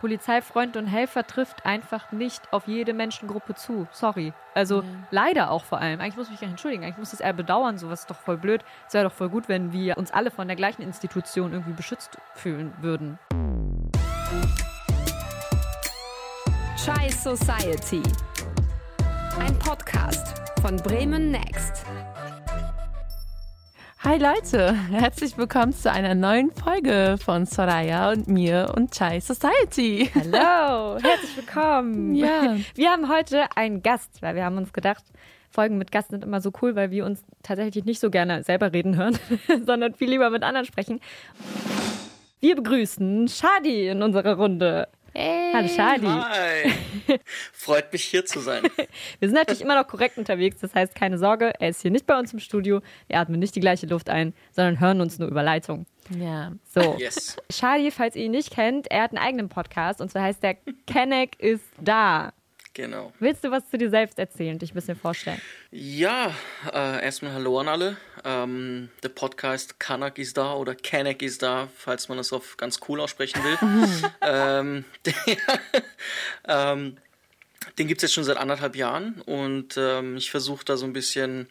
Polizeifreund und Helfer trifft einfach nicht auf jede Menschengruppe zu. Sorry. Also mhm. leider auch vor allem. Eigentlich muss ich mich gar nicht entschuldigen. Eigentlich muss es eher bedauern. Sowas ist doch voll blöd. Es wäre doch voll gut, wenn wir uns alle von der gleichen Institution irgendwie beschützt fühlen würden. Chai Society. Ein Podcast von Bremen Next. Hi Leute, herzlich willkommen zu einer neuen Folge von Soraya und mir und Chai Society. Hallo, herzlich willkommen. Ja. Wir haben heute einen Gast, weil wir haben uns gedacht, Folgen mit Gast sind immer so cool, weil wir uns tatsächlich nicht so gerne selber reden hören, sondern viel lieber mit anderen sprechen. Wir begrüßen Shadi in unserer Runde. Hey. Hallo Shadi. Hi. Freut mich hier zu sein. Wir sind natürlich immer noch korrekt unterwegs, das heißt keine Sorge, er ist hier nicht bei uns im Studio, wir atmen nicht die gleiche Luft ein, sondern hören uns nur über Leitung. Ja. So. Yes. Shadi, falls ihr ihn nicht kennt, er hat einen eigenen Podcast und zwar heißt der Kenneck ist da. Genau. Willst du was zu dir selbst erzählen und dich ein bisschen vorstellen? Ja, äh, erstmal Hallo an alle. Ähm, der Podcast Kanak ist da oder Kanak ist da, falls man das auf ganz cool aussprechen will. ähm, ähm, den gibt es jetzt schon seit anderthalb Jahren und ähm, ich versuche da so ein bisschen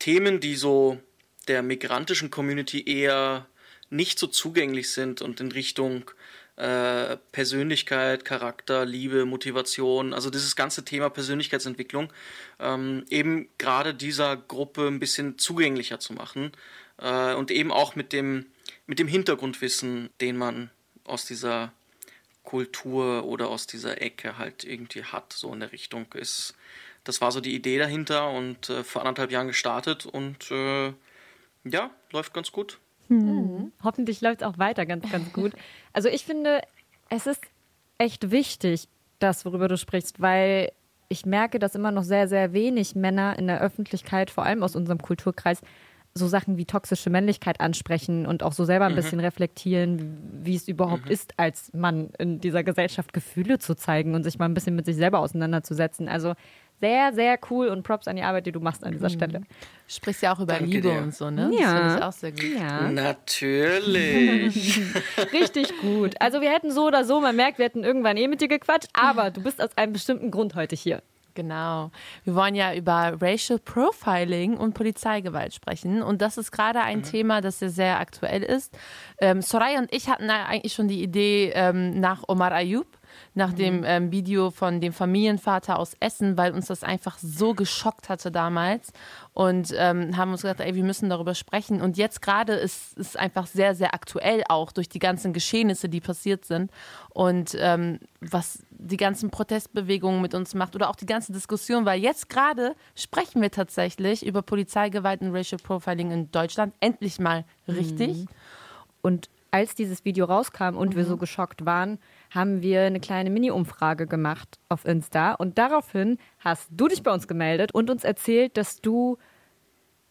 Themen, die so der migrantischen Community eher nicht so zugänglich sind und in Richtung äh, Persönlichkeit, Charakter, Liebe, Motivation, also dieses ganze Thema Persönlichkeitsentwicklung, ähm, eben gerade dieser Gruppe ein bisschen zugänglicher zu machen äh, und eben auch mit dem, mit dem Hintergrundwissen, den man aus dieser Kultur oder aus dieser Ecke halt irgendwie hat, so in der Richtung ist. Das war so die Idee dahinter und äh, vor anderthalb Jahren gestartet und äh, ja, läuft ganz gut. Mhm. Hoffentlich läuft es auch weiter ganz, ganz gut. Also ich finde, es ist echt wichtig, das, worüber du sprichst, weil ich merke, dass immer noch sehr, sehr wenig Männer in der Öffentlichkeit, vor allem aus unserem Kulturkreis, so Sachen wie toxische Männlichkeit ansprechen und auch so selber ein mhm. bisschen reflektieren, wie es überhaupt mhm. ist, als Mann in dieser Gesellschaft Gefühle zu zeigen und sich mal ein bisschen mit sich selber auseinanderzusetzen. Also sehr, sehr cool und Props an die Arbeit, die du machst an dieser mhm. Stelle. Du sprichst ja auch über Danke Liebe dir. und so, ne? Ja. Das finde ich auch sehr gut. Ja. Natürlich. Richtig gut. Also wir hätten so oder so, man merkt, wir hätten irgendwann eh mit dir gequatscht, aber du bist aus einem bestimmten Grund heute hier. Genau. Wir wollen ja über Racial Profiling und Polizeigewalt sprechen. Und das ist gerade ein mhm. Thema, das sehr, sehr aktuell ist. Ähm, Soraya und ich hatten eigentlich schon die Idee ähm, nach Omar Ayub nach mhm. dem ähm, Video von dem Familienvater aus Essen, weil uns das einfach so geschockt hatte damals und ähm, haben uns gedacht, ey, wir müssen darüber sprechen. Und jetzt gerade ist es einfach sehr, sehr aktuell auch durch die ganzen Geschehnisse, die passiert sind und ähm, was die ganzen Protestbewegungen mit uns macht oder auch die ganze Diskussion, weil jetzt gerade sprechen wir tatsächlich über Polizeigewalt und Racial Profiling in Deutschland endlich mal richtig. Mhm. Und als dieses Video rauskam und mhm. wir so geschockt waren, haben wir eine kleine Mini-Umfrage gemacht auf Insta. Und daraufhin hast du dich bei uns gemeldet und uns erzählt, dass du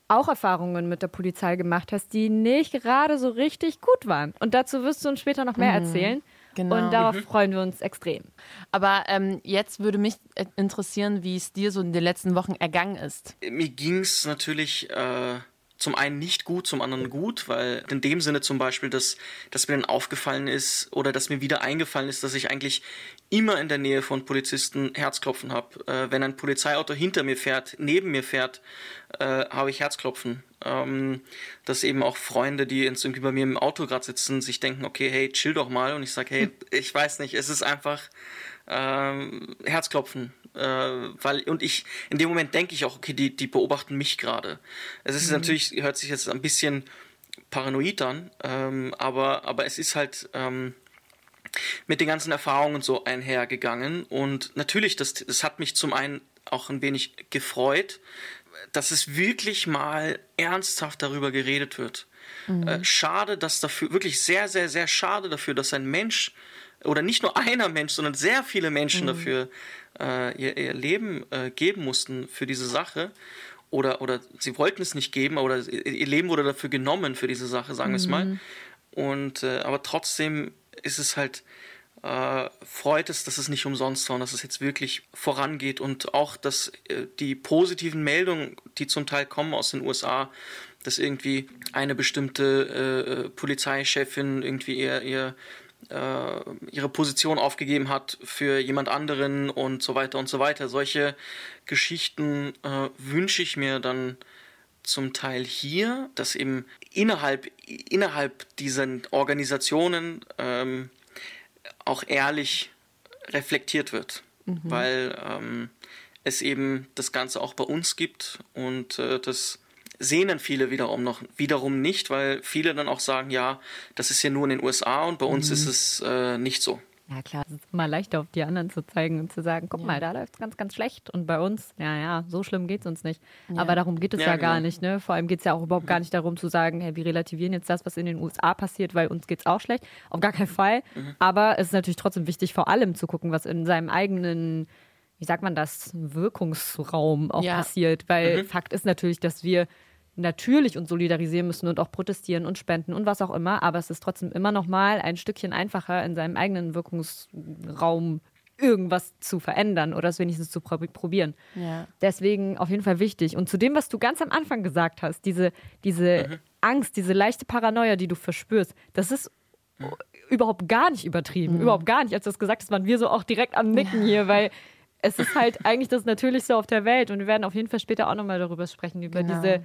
auch Erfahrungen mit der Polizei gemacht hast, die nicht gerade so richtig gut waren. Und dazu wirst du uns später noch mehr mhm. erzählen. Genau. Und darauf mhm. freuen wir uns extrem. Aber ähm, jetzt würde mich interessieren, wie es dir so in den letzten Wochen ergangen ist. Mir ging es natürlich äh, zum einen nicht gut, zum anderen gut, weil in dem Sinne zum Beispiel, dass, dass mir dann aufgefallen ist oder dass mir wieder eingefallen ist, dass ich eigentlich immer in der Nähe von Polizisten Herzklopfen habe. Äh, wenn ein Polizeiauto hinter mir fährt, neben mir fährt, äh, habe ich Herzklopfen. Ähm, dass eben auch Freunde, die jetzt irgendwie bei mir im Auto gerade sitzen, sich denken, okay, hey, chill doch mal. Und ich sage, hey, ich weiß nicht, es ist einfach ähm, Herzklopfen. Äh, weil, und ich, in dem Moment denke ich auch, okay, die, die beobachten mich gerade. Es ist mhm. natürlich, hört sich jetzt ein bisschen paranoid an, ähm, aber, aber es ist halt ähm, mit den ganzen Erfahrungen so einhergegangen. Und natürlich, das, das hat mich zum einen auch ein wenig gefreut, dass es wirklich mal ernsthaft darüber geredet wird. Mhm. Äh, schade, dass dafür, wirklich sehr, sehr, sehr schade dafür, dass ein Mensch oder nicht nur einer Mensch, sondern sehr viele Menschen mhm. dafür äh, ihr, ihr, Leben äh, geben mussten für diese Sache. Oder, oder sie wollten es nicht geben, oder ihr Leben wurde dafür genommen für diese Sache, sagen wir es mal. Mhm. Und äh, aber trotzdem ist es halt, äh, freut es, dass es nicht umsonst war und dass es jetzt wirklich vorangeht und auch, dass äh, die positiven Meldungen, die zum Teil kommen aus den USA, dass irgendwie eine bestimmte äh, Polizeichefin irgendwie ihr, ihr äh, ihre Position aufgegeben hat für jemand anderen und so weiter und so weiter. Solche Geschichten äh, wünsche ich mir dann zum Teil hier, dass eben innerhalb, innerhalb dieser Organisationen ähm, auch ehrlich reflektiert wird, mhm. weil ähm, es eben das Ganze auch bei uns gibt und äh, das sehen dann viele wiederum noch wiederum nicht, weil viele dann auch sagen, ja, das ist ja nur in den USA und bei uns mhm. ist es äh, nicht so. Ja klar, es ist immer leichter auf die anderen zu zeigen und zu sagen, guck ja. mal, da läuft es ganz, ganz schlecht und bei uns, ja, ja, so schlimm geht es uns nicht. Ja. Aber darum geht es ja, ja genau. gar nicht, ne? Vor allem geht es ja auch überhaupt gar nicht darum zu sagen, hey, wir relativieren jetzt das, was in den USA passiert, weil uns geht es auch schlecht. Auf gar keinen Fall. Mhm. Aber es ist natürlich trotzdem wichtig, vor allem zu gucken, was in seinem eigenen wie sagt man das, Wirkungsraum auch ja. passiert. Weil mhm. Fakt ist natürlich, dass wir natürlich uns solidarisieren müssen und auch protestieren und spenden und was auch immer, aber es ist trotzdem immer noch mal ein Stückchen einfacher, in seinem eigenen Wirkungsraum irgendwas zu verändern oder es wenigstens zu probieren. Ja. Deswegen auf jeden Fall wichtig. Und zu dem, was du ganz am Anfang gesagt hast, diese, diese mhm. Angst, diese leichte Paranoia, die du verspürst, das ist mhm. überhaupt gar nicht übertrieben. Mhm. Überhaupt gar nicht. Als du das gesagt hast, waren wir so auch direkt am Nicken ja. hier, weil es ist halt eigentlich das Natürlichste auf der Welt. Und wir werden auf jeden Fall später auch nochmal darüber sprechen, über genau. diese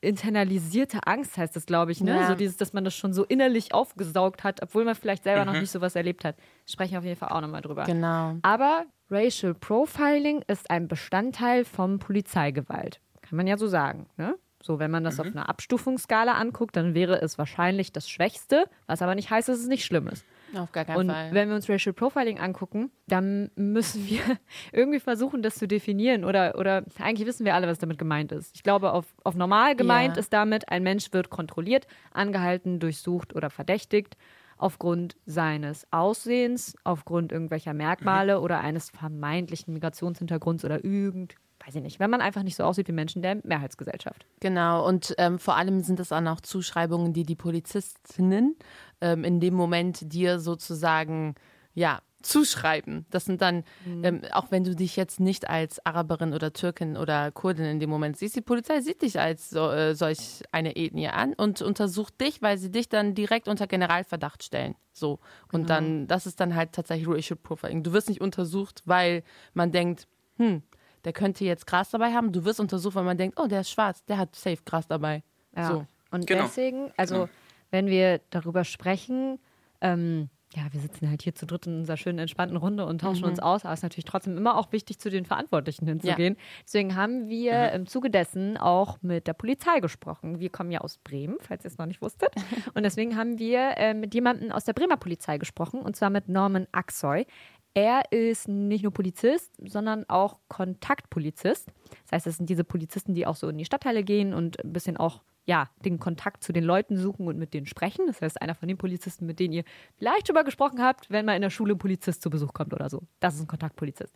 internalisierte Angst heißt das, glaube ich, ne? Ja. So dieses, dass man das schon so innerlich aufgesaugt hat, obwohl man vielleicht selber mhm. noch nicht so was erlebt hat. Sprechen wir auf jeden Fall auch nochmal drüber. Genau. Aber Racial Profiling ist ein Bestandteil von Polizeigewalt. Kann man ja so sagen, ne? So, wenn man das mhm. auf einer Abstufungsskala anguckt, dann wäre es wahrscheinlich das Schwächste, was aber nicht heißt, dass es nicht schlimm ist. Auf gar keinen und Fall. wenn wir uns Racial Profiling angucken, dann müssen wir irgendwie versuchen, das zu definieren. Oder, oder eigentlich wissen wir alle, was damit gemeint ist. Ich glaube, auf, auf normal gemeint ja. ist damit, ein Mensch wird kontrolliert, angehalten, durchsucht oder verdächtigt aufgrund seines Aussehens, aufgrund irgendwelcher Merkmale mhm. oder eines vermeintlichen Migrationshintergrunds oder irgend weiß ich nicht, wenn man einfach nicht so aussieht wie Menschen der Mehrheitsgesellschaft. Genau, und ähm, vor allem sind es dann auch Zuschreibungen, die die Polizistinnen ähm, in dem Moment dir sozusagen, ja, zuschreiben. Das sind dann, mhm. ähm, auch wenn du dich jetzt nicht als Araberin oder Türkin oder Kurdin in dem Moment siehst, die Polizei sieht dich als so, äh, solch eine Ethnie an und untersucht dich, weil sie dich dann direkt unter Generalverdacht stellen. So. Und genau. dann, das ist dann halt tatsächlich Racial Profiling. Du wirst nicht untersucht, weil man denkt, hm, der könnte jetzt Gras dabei haben. Du wirst untersucht, weil man denkt, oh, der ist schwarz, der hat safe Gras dabei. Ja. So. Und genau. deswegen, also genau. wenn wir darüber sprechen, ähm, ja, wir sitzen halt hier zu dritt in unserer schönen, entspannten Runde und tauschen mhm. uns aus, aber es ist natürlich trotzdem immer auch wichtig, zu den Verantwortlichen hinzugehen. Ja. Deswegen haben wir mhm. im Zuge dessen auch mit der Polizei gesprochen. Wir kommen ja aus Bremen, falls ihr es noch nicht wusstet. Und deswegen haben wir äh, mit jemandem aus der Bremer Polizei gesprochen, und zwar mit Norman Axoy. Er ist nicht nur Polizist, sondern auch Kontaktpolizist. Das heißt, es sind diese Polizisten, die auch so in die Stadtteile gehen und ein bisschen auch ja, den Kontakt zu den Leuten suchen und mit denen sprechen. Das heißt, einer von den Polizisten, mit denen ihr vielleicht schon mal gesprochen habt, wenn mal in der Schule ein Polizist zu Besuch kommt oder so. Das ist ein Kontaktpolizist.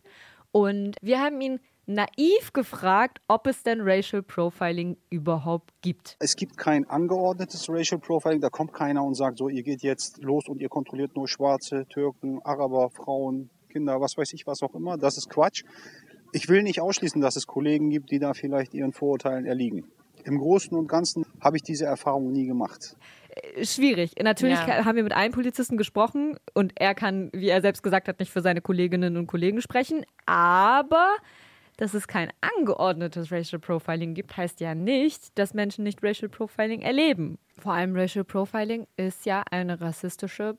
Und wir haben ihn naiv gefragt, ob es denn Racial Profiling überhaupt gibt. Es gibt kein angeordnetes Racial Profiling. Da kommt keiner und sagt so, ihr geht jetzt los und ihr kontrolliert nur Schwarze, Türken, Araber, Frauen, Kinder, was weiß ich, was auch immer. Das ist Quatsch. Ich will nicht ausschließen, dass es Kollegen gibt, die da vielleicht ihren Vorurteilen erliegen. Im Großen und Ganzen habe ich diese Erfahrung nie gemacht. Äh, schwierig. Natürlich ja. haben wir mit einem Polizisten gesprochen und er kann, wie er selbst gesagt hat, nicht für seine Kolleginnen und Kollegen sprechen. Aber dass es kein angeordnetes Racial Profiling gibt, heißt ja nicht, dass Menschen nicht Racial Profiling erleben. Vor allem Racial Profiling ist ja eine rassistische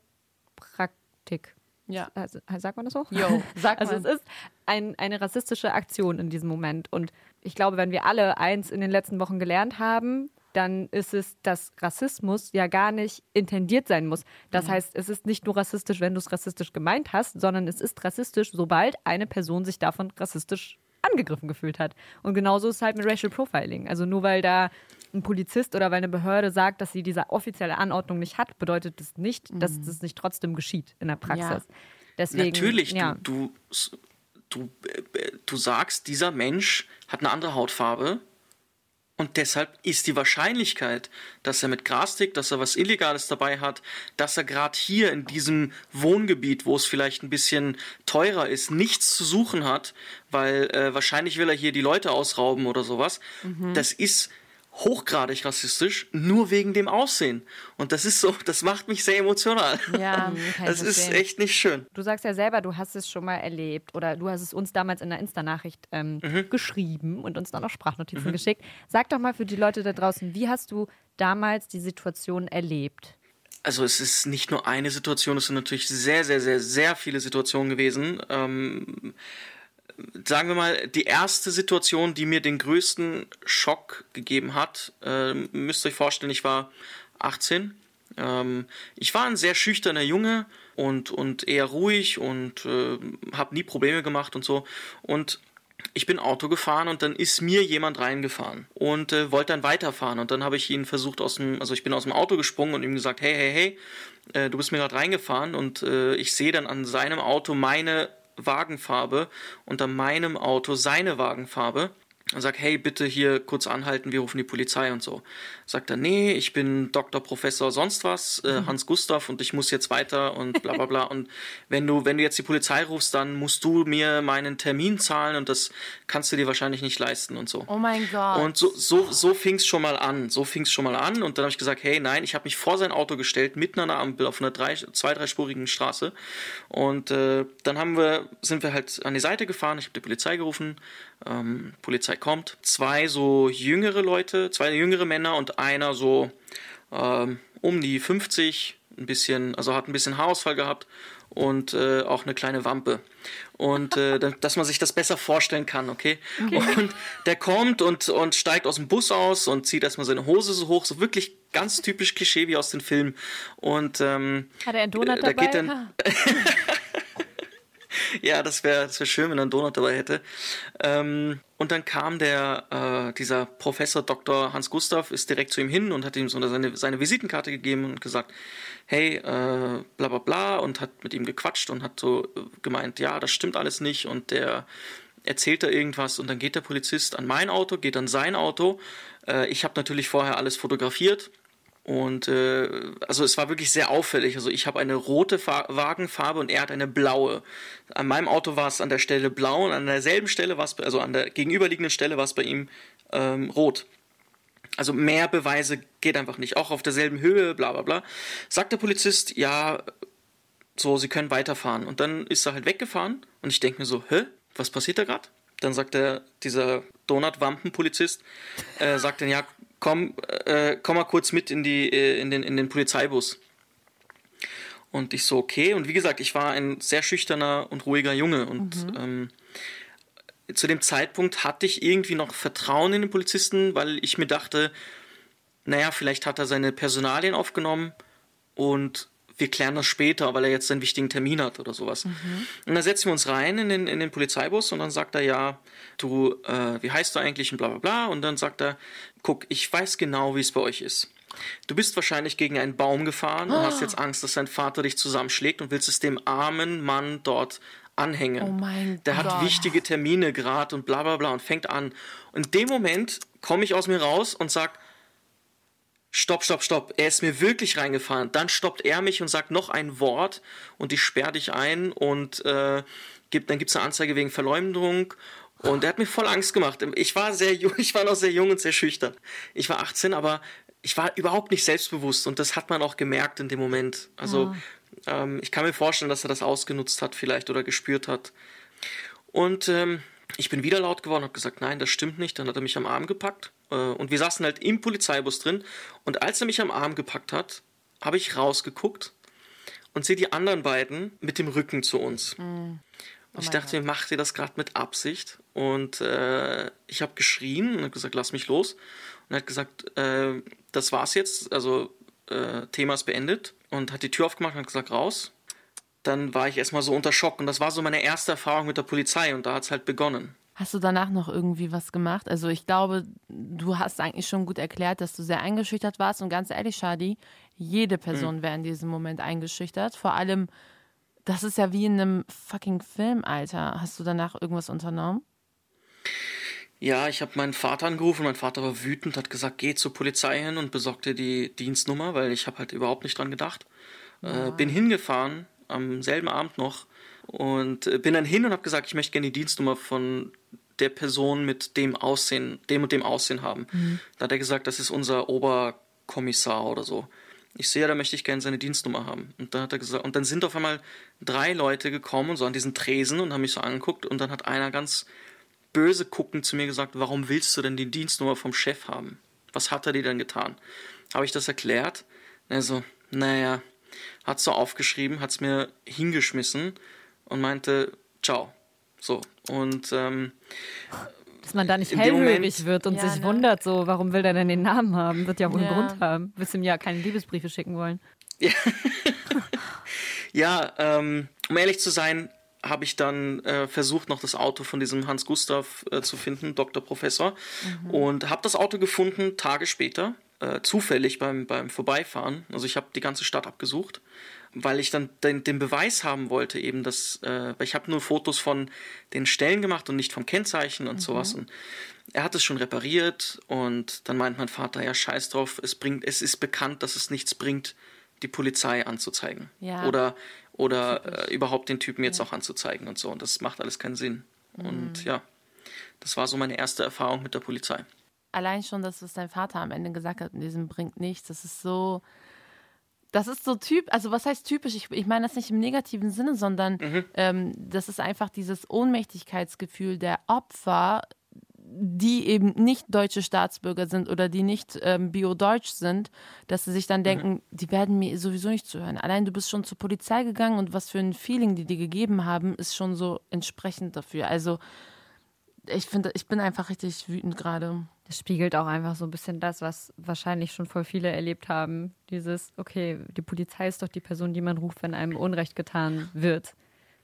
Praktik. Ja. Also, sagt man das so? Jo, sagt also man. es ist ein, eine rassistische Aktion in diesem Moment. Und ich glaube, wenn wir alle eins in den letzten Wochen gelernt haben, dann ist es, dass Rassismus ja gar nicht intendiert sein muss. Das mhm. heißt, es ist nicht nur rassistisch, wenn du es rassistisch gemeint hast, sondern es ist rassistisch, sobald eine Person sich davon rassistisch angegriffen gefühlt hat. Und genauso ist es halt mit Racial Profiling. Also nur weil da ein Polizist oder weil eine Behörde sagt, dass sie diese offizielle Anordnung nicht hat, bedeutet das nicht, dass mhm. das nicht trotzdem geschieht in der Praxis. Ja. Deswegen, Natürlich, ja. du, du, du, äh, du sagst, dieser Mensch hat eine andere Hautfarbe und deshalb ist die Wahrscheinlichkeit, dass er mit Gras tickt, dass er was Illegales dabei hat, dass er gerade hier in diesem Wohngebiet, wo es vielleicht ein bisschen teurer ist, nichts zu suchen hat, weil äh, wahrscheinlich will er hier die Leute ausrauben oder sowas, mhm. das ist hochgradig rassistisch, nur wegen dem Aussehen. Und das ist so, das macht mich sehr emotional. Ja, das ist echt nicht schön. Du sagst ja selber, du hast es schon mal erlebt oder du hast es uns damals in der Insta-Nachricht ähm, Mhm. geschrieben und uns dann auch Sprachnotizen geschickt. Sag doch mal für die Leute da draußen, wie hast du damals die Situation erlebt? Also es ist nicht nur eine Situation, es sind natürlich sehr, sehr, sehr, sehr viele Situationen gewesen. Ähm, sagen wir mal, die erste Situation, die mir den größten Schock gegeben hat, ähm, müsst ihr euch vorstellen, ich war 18. Ähm, ich war ein sehr schüchterner Junge und, und eher ruhig und äh, habe nie Probleme gemacht und so. Und ich bin Auto gefahren und dann ist mir jemand reingefahren und äh, wollte dann weiterfahren und dann habe ich ihn versucht aus dem, also ich bin aus dem Auto gesprungen und ihm gesagt, hey, hey, hey, äh, du bist mir gerade reingefahren und äh, ich sehe dann an seinem Auto meine Wagenfarbe an meinem Auto seine Wagenfarbe und sag, hey, bitte hier kurz anhalten, wir rufen die Polizei und so. Sagt er, nee, ich bin Doktor, Professor, sonst was, äh, Hans Gustav und ich muss jetzt weiter und bla bla bla. und wenn du, wenn du jetzt die Polizei rufst, dann musst du mir meinen Termin zahlen und das kannst du dir wahrscheinlich nicht leisten und so. Oh mein Gott. Und so, so, so fing es schon mal an. So fing es schon mal an. Und dann habe ich gesagt, hey, nein, ich habe mich vor sein Auto gestellt, mitten an der Ampel auf einer drei, zwei-, dreispurigen Straße. Und äh, dann haben wir, sind wir halt an die Seite gefahren. Ich habe die Polizei gerufen. Ähm, Polizei kommt. Zwei so jüngere Leute, zwei jüngere Männer und einer so ähm, um die 50, ein bisschen, also hat ein bisschen Haarausfall gehabt und äh, auch eine kleine Wampe. Und äh, da- dass man sich das besser vorstellen kann, okay? Und der kommt und, und steigt aus dem Bus aus und zieht erstmal seine Hose so hoch, so wirklich ganz typisch Klischee wie aus den Filmen. Und ähm, Hat er einen Donut Äh, da dabei? geht dann- ja, das wäre das wär schön, wenn er einen Donut dabei hätte. Ähm, und dann kam der, äh, dieser Professor Dr. Hans Gustav, ist direkt zu ihm hin und hat ihm so seine, seine Visitenkarte gegeben und gesagt, hey, äh, bla bla bla, und hat mit ihm gequatscht und hat so äh, gemeint, ja, das stimmt alles nicht und der erzählt da irgendwas und dann geht der Polizist an mein Auto, geht an sein Auto. Äh, ich habe natürlich vorher alles fotografiert und äh, also es war wirklich sehr auffällig. Also ich habe eine rote Fa Wagenfarbe und er hat eine blaue. An meinem Auto war es an der Stelle blau und an derselben Stelle war es, also an der gegenüberliegenden Stelle war es bei ihm ähm, rot. Also mehr Beweise geht einfach nicht. Auch auf derselben Höhe, bla bla bla. Sagt der Polizist, ja, so, sie können weiterfahren. Und dann ist er halt weggefahren und ich denke mir so, hä, was passiert da gerade? Dann sagt der, dieser Donut-Wampen-Polizist, äh, sagt dann, ja, komm, äh, komm mal kurz mit in, die, äh, in, den, in den Polizeibus. Und ich so, okay. Und wie gesagt, ich war ein sehr schüchterner und ruhiger Junge. Und ähm, zu dem Zeitpunkt hatte ich irgendwie noch Vertrauen in den Polizisten, weil ich mir dachte, naja, vielleicht hat er seine Personalien aufgenommen und wir klären das später, weil er jetzt einen wichtigen Termin hat oder sowas. Und dann setzen wir uns rein in den, in den Polizeibus und dann sagt er, ja, du, äh, wie heißt du eigentlich und bla bla bla. Und dann sagt er, guck, ich weiß genau, wie es bei euch ist. Du bist wahrscheinlich gegen einen Baum gefahren und hast jetzt Angst, dass dein Vater dich zusammenschlägt und willst es dem armen Mann dort anhängen. Oh mein Der hat Gott. wichtige Termine gerade und bla bla bla und fängt an. Und in dem Moment komme ich aus mir raus und sag, Stopp, stopp, stopp. Er ist mir wirklich reingefahren. Dann stoppt er mich und sagt noch ein Wort und ich sperre dich ein und äh, gibt, dann gibt es eine Anzeige wegen Verleumdung. Und er hat mir voll Angst gemacht. Ich war sehr jung, ich war noch sehr jung und sehr schüchtern. Ich war 18, aber ich war überhaupt nicht selbstbewusst und das hat man auch gemerkt in dem Moment. Also ähm, ich kann mir vorstellen, dass er das ausgenutzt hat vielleicht oder gespürt hat. Und ähm, ich bin wieder laut geworden, habe gesagt, nein, das stimmt nicht. Dann hat er mich am Arm gepackt und wir saßen halt im Polizeibus drin. Und als er mich am Arm gepackt hat, habe ich rausgeguckt und sehe die anderen beiden mit dem Rücken zu uns. Und ich dachte mir, macht ihr das gerade mit Absicht? Und äh, ich habe geschrien und habe gesagt, lass mich los. Und er hat gesagt, äh, das war's jetzt, also äh, Thema ist beendet. Und hat die Tür aufgemacht und hat gesagt, raus. Dann war ich erstmal so unter Schock. Und das war so meine erste Erfahrung mit der Polizei. Und da hat es halt begonnen. Hast du danach noch irgendwie was gemacht? Also ich glaube, du hast eigentlich schon gut erklärt, dass du sehr eingeschüchtert warst. Und ganz ehrlich, Shadi, jede Person wäre in diesem Moment eingeschüchtert. Vor allem, das ist ja wie in einem fucking Film, Alter. Hast du danach irgendwas unternommen? Ja, ich habe meinen Vater angerufen. Mein Vater war wütend, hat gesagt, geh zur Polizei hin und besorg dir die Dienstnummer, weil ich habe halt überhaupt nicht dran gedacht. Äh, bin hingefahren, am selben Abend noch, und äh, bin dann hin und habe gesagt, ich möchte gerne die Dienstnummer von der Person mit dem Aussehen, dem und dem Aussehen haben. Da hat er gesagt, das ist unser Oberkommissar oder so. Ich sehe, da möchte ich gerne seine Dienstnummer haben. Und dann hat er gesagt, und dann sind auf einmal drei Leute gekommen und so an diesen Tresen und haben mich so angeguckt und dann hat einer ganz böse guckend zu mir gesagt, warum willst du denn die Dienstnummer vom Chef haben? Was hat er dir denn getan? Habe ich das erklärt? Er so, naja, hat so aufgeschrieben, hat es mir hingeschmissen und meinte, ciao. So, und ähm, Dass man da nicht hellhörig wird und Ja, sich ne? wundert, so, warum will der denn den Namen haben? Wird ja wohl einen Ja. Grund haben. Willst ihm ja keine Liebesbriefe schicken wollen. Ja, ähm, um ehrlich zu sein, habe ich dann äh, versucht, noch das Auto von diesem Hans Gustav äh, zu finden, Dr. Professor, und habe das Auto gefunden, Tage später, äh, zufällig beim, beim Vorbeifahren. Also ich habe die ganze Stadt abgesucht, weil ich dann den, den Beweis haben wollte, eben, dass, äh, weil ich habe nur Fotos von den Stellen gemacht und nicht vom Kennzeichen und sowas. Und er hat es schon repariert und dann meint mein Vater, ja, scheiß drauf, es bringt, es ist bekannt, dass es nichts bringt, die Polizei anzuzeigen. Ja. Oder, oder äh, überhaupt den Typen jetzt auch anzuzeigen und so. Und das macht alles keinen Sinn. Und ja, das war so meine erste Erfahrung mit der Polizei. Allein schon, dass was dein Vater am Ende gesagt hat, in diesem bringt nichts, das ist so. Das ist so typ, also was heißt typisch? Ich, ich meine das nicht im negativen Sinne, sondern ähm, das ist einfach dieses Ohnmächtigkeitsgefühl der Opfer, die eben nicht deutsche Staatsbürger sind oder die nicht ähm, bio-deutsch sind, dass sie sich dann denken, die werden mir sowieso nicht zuhören. Allein du bist schon zur Polizei gegangen und was für ein Feeling die dir gegeben haben, ist schon so entsprechend dafür. Also ich finde, ich bin einfach richtig wütend gerade. Das spiegelt auch einfach so ein bisschen das, was wahrscheinlich schon voll viele erlebt haben. Dieses, okay, die Polizei ist doch die Person, die man ruft, wenn einem Unrecht getan wird.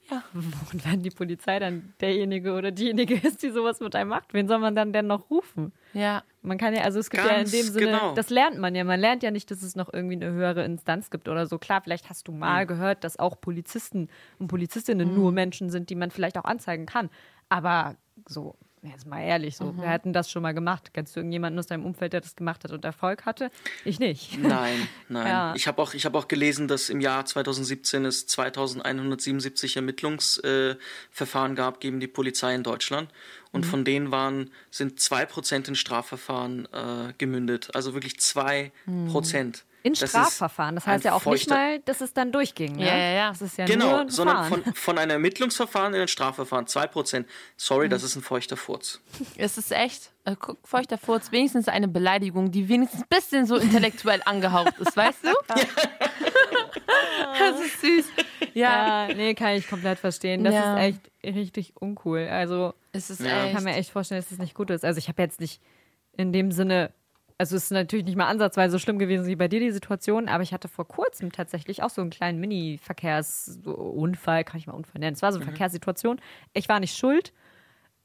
Ja. Und wenn die Polizei dann derjenige oder diejenige ist, die sowas mit einem macht, wen soll man dann denn noch rufen? Ja, Man kann ja, also es gibt ja in Ganz dem Sinne, genau. das lernt man ja. Man lernt ja nicht, dass es noch irgendwie eine höhere Instanz gibt oder so. Klar, vielleicht hast du mal Hm. gehört, dass auch Polizisten und Polizistinnen nur Menschen sind, die man vielleicht auch anzeigen kann. Aber so, jetzt mal ehrlich, so, wir hätten das schon mal gemacht. Kennst du irgendjemanden aus deinem Umfeld, der das gemacht hat und Erfolg hatte? Ich nicht. Nein, nein. Ja. Ich habe auch, ich hab auch gelesen, dass im Jahr 2017 es 2177 Ermittlungsverfahren äh, gab gegen die Polizei in Deutschland. Und von denen waren, sind 2% in Strafverfahren äh, gemündet. Also wirklich 2%. In Das ist Strafverfahren. Das heißt ja auch nicht mal, dass es dann durchging. Ne? Ja, ja, ja. Das ist ja nur Genau, ein sondern von, von einem Ermittlungsverfahren in ein Strafverfahren 2%. Sorry, das ist ein feuchter Furz. es ist echt, äh, guck, feuchter Furz, wenigstens eine Beleidigung, die wenigstens ein bisschen so intellektuell angehaucht ist, weißt du? das ist süß. Ja, nee, kann ich komplett verstehen. Das Ja. ist echt richtig uncool. Also, es ist Ja. ich kann mir echt vorstellen, dass das nicht gut ist. Also, ich habe jetzt nicht in dem Sinne, also es ist natürlich nicht mal ansatzweise so schlimm gewesen wie bei dir die Situation, aber ich hatte vor kurzem tatsächlich auch so einen kleinen Mini-Verkehrsunfall, kann ich mal Unfall nennen. Es war so eine Verkehrssituation. Ich war nicht schuld.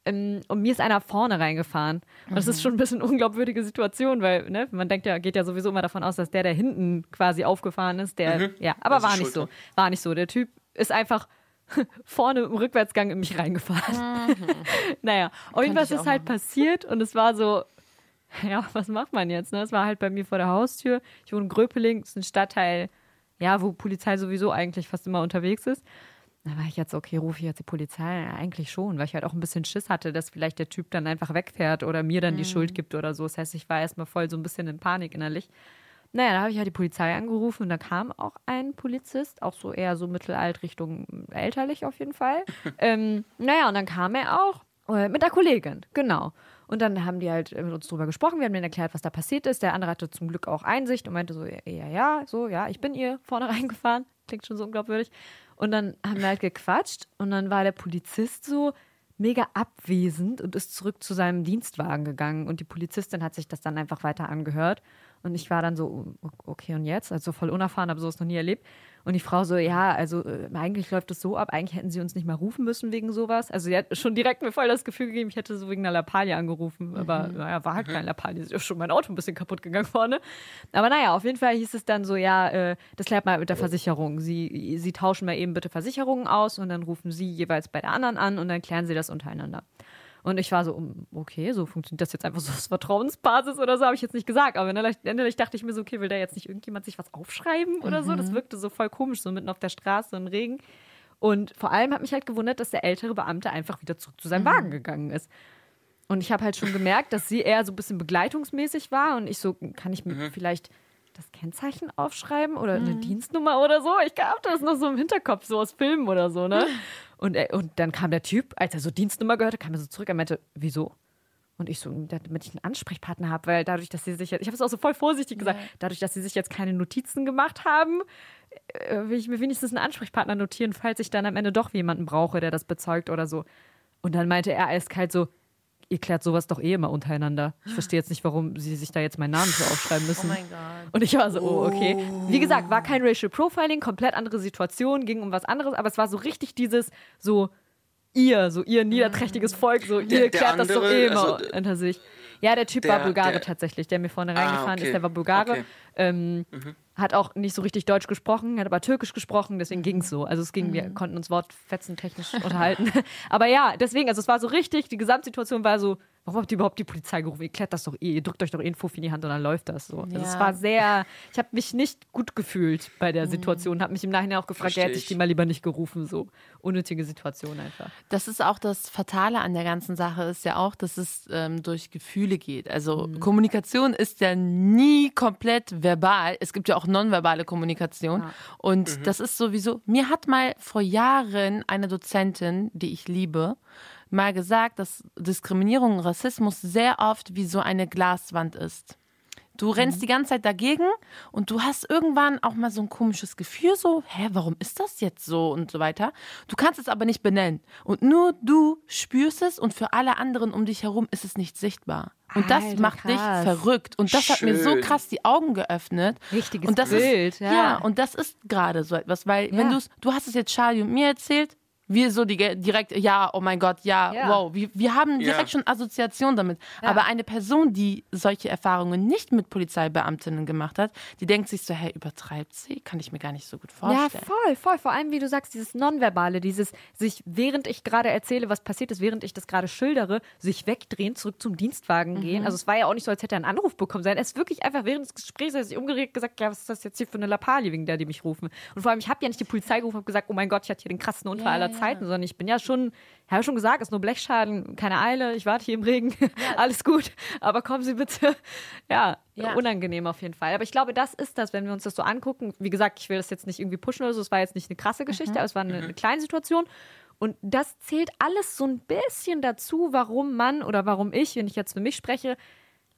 Ähm, Und mir ist einer vorne reingefahren. Und das ist schon ein bisschen eine unglaubwürdige Situation, weil ne, man denkt ja, geht ja sowieso immer davon aus, dass der, der hinten quasi aufgefahren ist, der, ja, aber Das war nicht schuld, so. War nicht so. Der Typ ist einfach vorne im Rückwärtsgang in mich reingefahren. naja, irgendwas ich auch ist halt machen. passiert und es war so, ja, was macht man jetzt? Ne? Es war halt bei mir vor der Haustür. Ich wohne in Gröpeling, das ist ein Stadtteil, ja, wo Polizei sowieso eigentlich fast immer unterwegs ist. Da war ich jetzt, okay, rufe ich jetzt die Polizei? Ja, eigentlich schon, weil ich halt auch ein bisschen Schiss hatte, dass vielleicht der Typ dann einfach wegfährt oder mir dann die Schuld gibt oder so. Das heißt, ich war erstmal voll so ein bisschen in Panik innerlich. Naja, da habe ich halt die Polizei angerufen und da kam auch ein Polizist, auch so eher so mittelalt Richtung elterlich auf jeden Fall. ähm, naja, und dann kam er auch äh, mit der Kollegin, genau. Und dann haben die halt mit uns drüber gesprochen, wir haben denen erklärt, was da passiert ist. Der andere hatte zum Glück auch Einsicht und meinte so, ja, ja, ja, so, ja, ich bin ihr vorne reingefahren. Klingt schon so unglaubwürdig. Und dann haben wir halt gequatscht und dann war der Polizist so mega abwesend und ist zurück zu seinem Dienstwagen gegangen. Und die Polizistin hat sich das dann einfach weiter angehört. Und ich war dann so, okay, und jetzt? Also voll unerfahren, habe sowas noch nie erlebt. Und die Frau so, ja, also äh, eigentlich läuft es so ab, eigentlich hätten sie uns nicht mal rufen müssen wegen sowas. Also sie hat schon direkt mir voll das Gefühl gegeben, ich hätte so wegen einer Lappalie angerufen. Aber naja, war halt keine Lappalie, ist ja schon mein Auto ein bisschen kaputt gegangen vorne. Aber naja, auf jeden Fall hieß es dann so, ja, äh, das klärt mal mit der Versicherung. Sie, sie tauschen mal eben bitte Versicherungen aus und dann rufen sie jeweils bei der anderen an und dann klären sie das untereinander. Und ich war so, um, okay, so funktioniert das jetzt einfach so aus Vertrauensbasis oder so, habe ich jetzt nicht gesagt. Aber innerlich, innerlich dachte ich mir so, okay, will da jetzt nicht irgendjemand sich was aufschreiben oder so? Das wirkte so voll komisch, so mitten auf der Straße im Regen. Und vor allem hat mich halt gewundert, dass der ältere Beamte einfach wieder zurück zu seinem Wagen gegangen ist. Und ich habe halt schon gemerkt, dass sie eher so ein bisschen begleitungsmäßig war und ich so, kann ich mir Mhm. vielleicht das Kennzeichen aufschreiben oder eine Dienstnummer oder so? Ich habe das noch so im Hinterkopf, so aus Filmen oder so, ne? Und, er, und dann kam der Typ, als er so Dienstnummer gehörte, kam er so zurück, er meinte, wieso? Und ich so, damit ich einen Ansprechpartner habe, weil dadurch, dass sie sich jetzt, ich habe es auch so voll vorsichtig gesagt, dadurch, dass sie sich jetzt keine Notizen gemacht haben, äh, will ich mir wenigstens einen Ansprechpartner notieren, falls ich dann am Ende doch jemanden brauche, der das bezeugt oder so. Und dann meinte er eiskalt so, ihr klärt sowas doch eh immer untereinander. Ich verstehe jetzt nicht, warum sie sich da jetzt meinen Namen für aufschreiben Oh müssen. mein Gott. Und ich war so, oh, okay. Wie gesagt, war kein Racial Profiling, komplett andere Situation, ging um was anderes, aber es war so richtig dieses, so, ihr, so ihr niederträchtiges Volk, so Der- ihr der klärt das doch andere, eh immer also, unter sich. Ja, der Typ war der- Bulgare der- tatsächlich, der mir vorne Ah, reingefahren ist, okay. der war Bulgare. Okay. Ähm, Hat auch nicht so richtig Deutsch gesprochen, hat aber Türkisch gesprochen, deswegen ging es so. Also es ging, wir konnten uns wortfetzen technisch unterhalten. aber ja, deswegen, also es war so richtig, die Gesamtsituation war so, warum habt ihr überhaupt die Polizei gerufen? Ihr klärt das doch eh, ihr drückt euch doch eh Fuff in die Hand und dann läuft das so. Also es Ja. war sehr, ich habe mich nicht gut gefühlt bei der Situation, habe mich im Nachhinein auch gefragt, ja, hätte ich die mal lieber nicht gerufen, so unnötige Situation einfach. Das ist auch das Fatale an der ganzen Sache, ist ja auch, dass es ähm, durch Gefühle geht. Also Mhm. Kommunikation ist ja nie komplett verbal. Es gibt ja auch nonverbale Kommunikation. Und das ist sowieso, mir hat mal vor Jahren eine Dozentin, die ich liebe, mal gesagt, dass Diskriminierung und Rassismus sehr oft wie so eine Glaswand ist. Du rennst die ganze Zeit dagegen und du hast irgendwann auch mal so ein komisches Gefühl, so, hä, warum ist das jetzt so und so weiter. Du kannst es aber nicht benennen. Und nur du spürst es und für alle anderen um dich herum ist es nicht sichtbar. Und das Alter, macht dich krass. verrückt. Und das hat mir so Schön. krass die Augen geöffnet. Richtiges und das Bild, ist, ja. und das ist gerade so etwas, weil Ja. wenn du du hast es jetzt Charlie und mir erzählt, wir so die, direkt, ja, oh mein Gott, ja, Ja. wow, wir, wir haben direkt Ja. schon Assoziation damit. Aber eine Person, die solche Erfahrungen nicht mit Polizeibeamtinnen gemacht hat, die denkt sich so, hey, übertreibt sie? Kann ich mir gar nicht so gut Ja, vorstellen. voll, voll. Vor allem, wie du sagst, dieses Nonverbale, dieses sich, während ich gerade erzähle, was passiert ist, während ich das gerade schildere, sich wegdrehen, zurück zum Dienstwagen Mhm. gehen. Also es war ja auch nicht so, als hätte er einen Anruf bekommen sein. Er ist wirklich einfach während des Gesprächs hat er sich umgeregt gesagt, ja, was ist das jetzt hier für eine Lappalie, wegen der die mich rufen. Und vor allem, ich habe ja nicht die Polizei gerufen und gesagt, oh mein Gott, ich hatte hier den krassesten Unfall Ja, aller ja. Zeiten, sondern ich bin ja schon, ich habe schon gesagt, ist nur Blechschaden, keine Eile, ich warte hier im Regen, alles gut, aber kommen Sie bitte. Ja, Ja. unangenehm auf jeden Fall. Aber ich glaube, das ist das, wenn wir uns das so angucken. Wie gesagt, ich will das jetzt nicht irgendwie pushen oder so. Es war jetzt nicht eine krasse Geschichte, aber es war eine, eine kleine Situation. Und das zählt alles so ein bisschen dazu, warum man oder warum ich, wenn ich jetzt für mich spreche,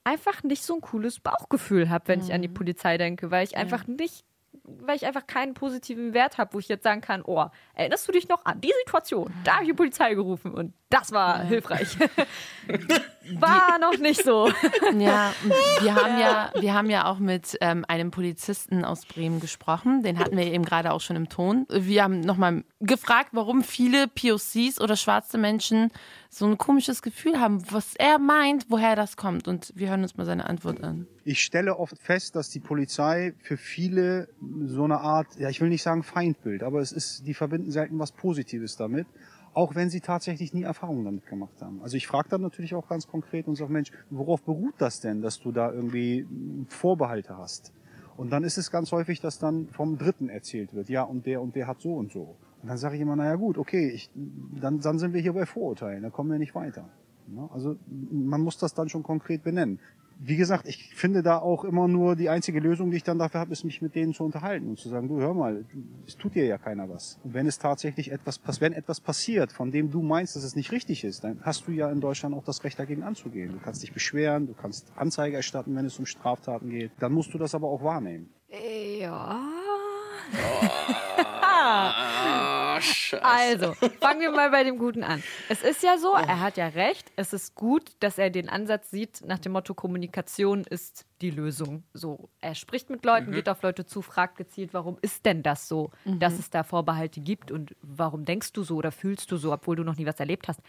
einfach nicht so ein cooles Bauchgefühl habe, wenn ich an die Polizei denke, weil ich einfach nicht, weil ich einfach keinen positiven Wert habe, wo ich jetzt sagen kann, oh, erinnerst du dich noch an die Situation? Da habe ich die Polizei gerufen und das war hilfreich. war noch nicht so. Ja, wir haben ja, wir haben ja auch mit ähm, einem Polizisten aus Bremen gesprochen. Den hatten wir eben gerade auch schon im Ton. Wir haben nochmal gefragt, warum viele POCs oder schwarze Menschen so ein komisches Gefühl haben, was er meint, woher das kommt. Und wir hören uns mal seine Antwort an. Ich stelle oft fest, dass die Polizei für viele so eine Art, ja, ich will nicht sagen Feindbild, aber es ist, die verbinden selten was Positives damit, auch wenn sie tatsächlich nie Erfahrungen damit gemacht haben. Also ich frage dann natürlich auch ganz konkret und sage, Mensch, worauf beruht das denn, dass du da irgendwie Vorbehalte hast? Und dann ist es ganz häufig, dass dann vom Dritten erzählt wird, ja, und der und der hat so und so. Und dann sage ich immer, naja gut, okay, ich, dann, dann sind wir hier bei Vorurteilen, da kommen wir nicht weiter. Ne? Also man muss das dann schon konkret benennen. Wie gesagt, ich finde da auch immer nur die einzige Lösung, die ich dann dafür habe, ist mich mit denen zu unterhalten und zu sagen, du hör mal, es tut dir ja keiner was. Und wenn es tatsächlich etwas passiert, wenn etwas passiert, von dem du meinst, dass es nicht richtig ist, dann hast du ja in Deutschland auch das Recht dagegen anzugehen. Du kannst dich beschweren, du kannst Anzeige erstatten, wenn es um Straftaten geht. Dann musst du das aber auch wahrnehmen. Ja. Ah, scheiße. Also, fangen wir mal bei dem Guten an. Es ist ja so, er hat ja recht. Es ist gut, dass er den Ansatz sieht nach dem Motto Kommunikation ist die Lösung. So, er spricht mit Leuten, geht auf Leute zu, fragt gezielt, warum ist denn das so, dass es da Vorbehalte gibt und warum denkst du so oder fühlst du so, obwohl du noch nie was erlebt hast.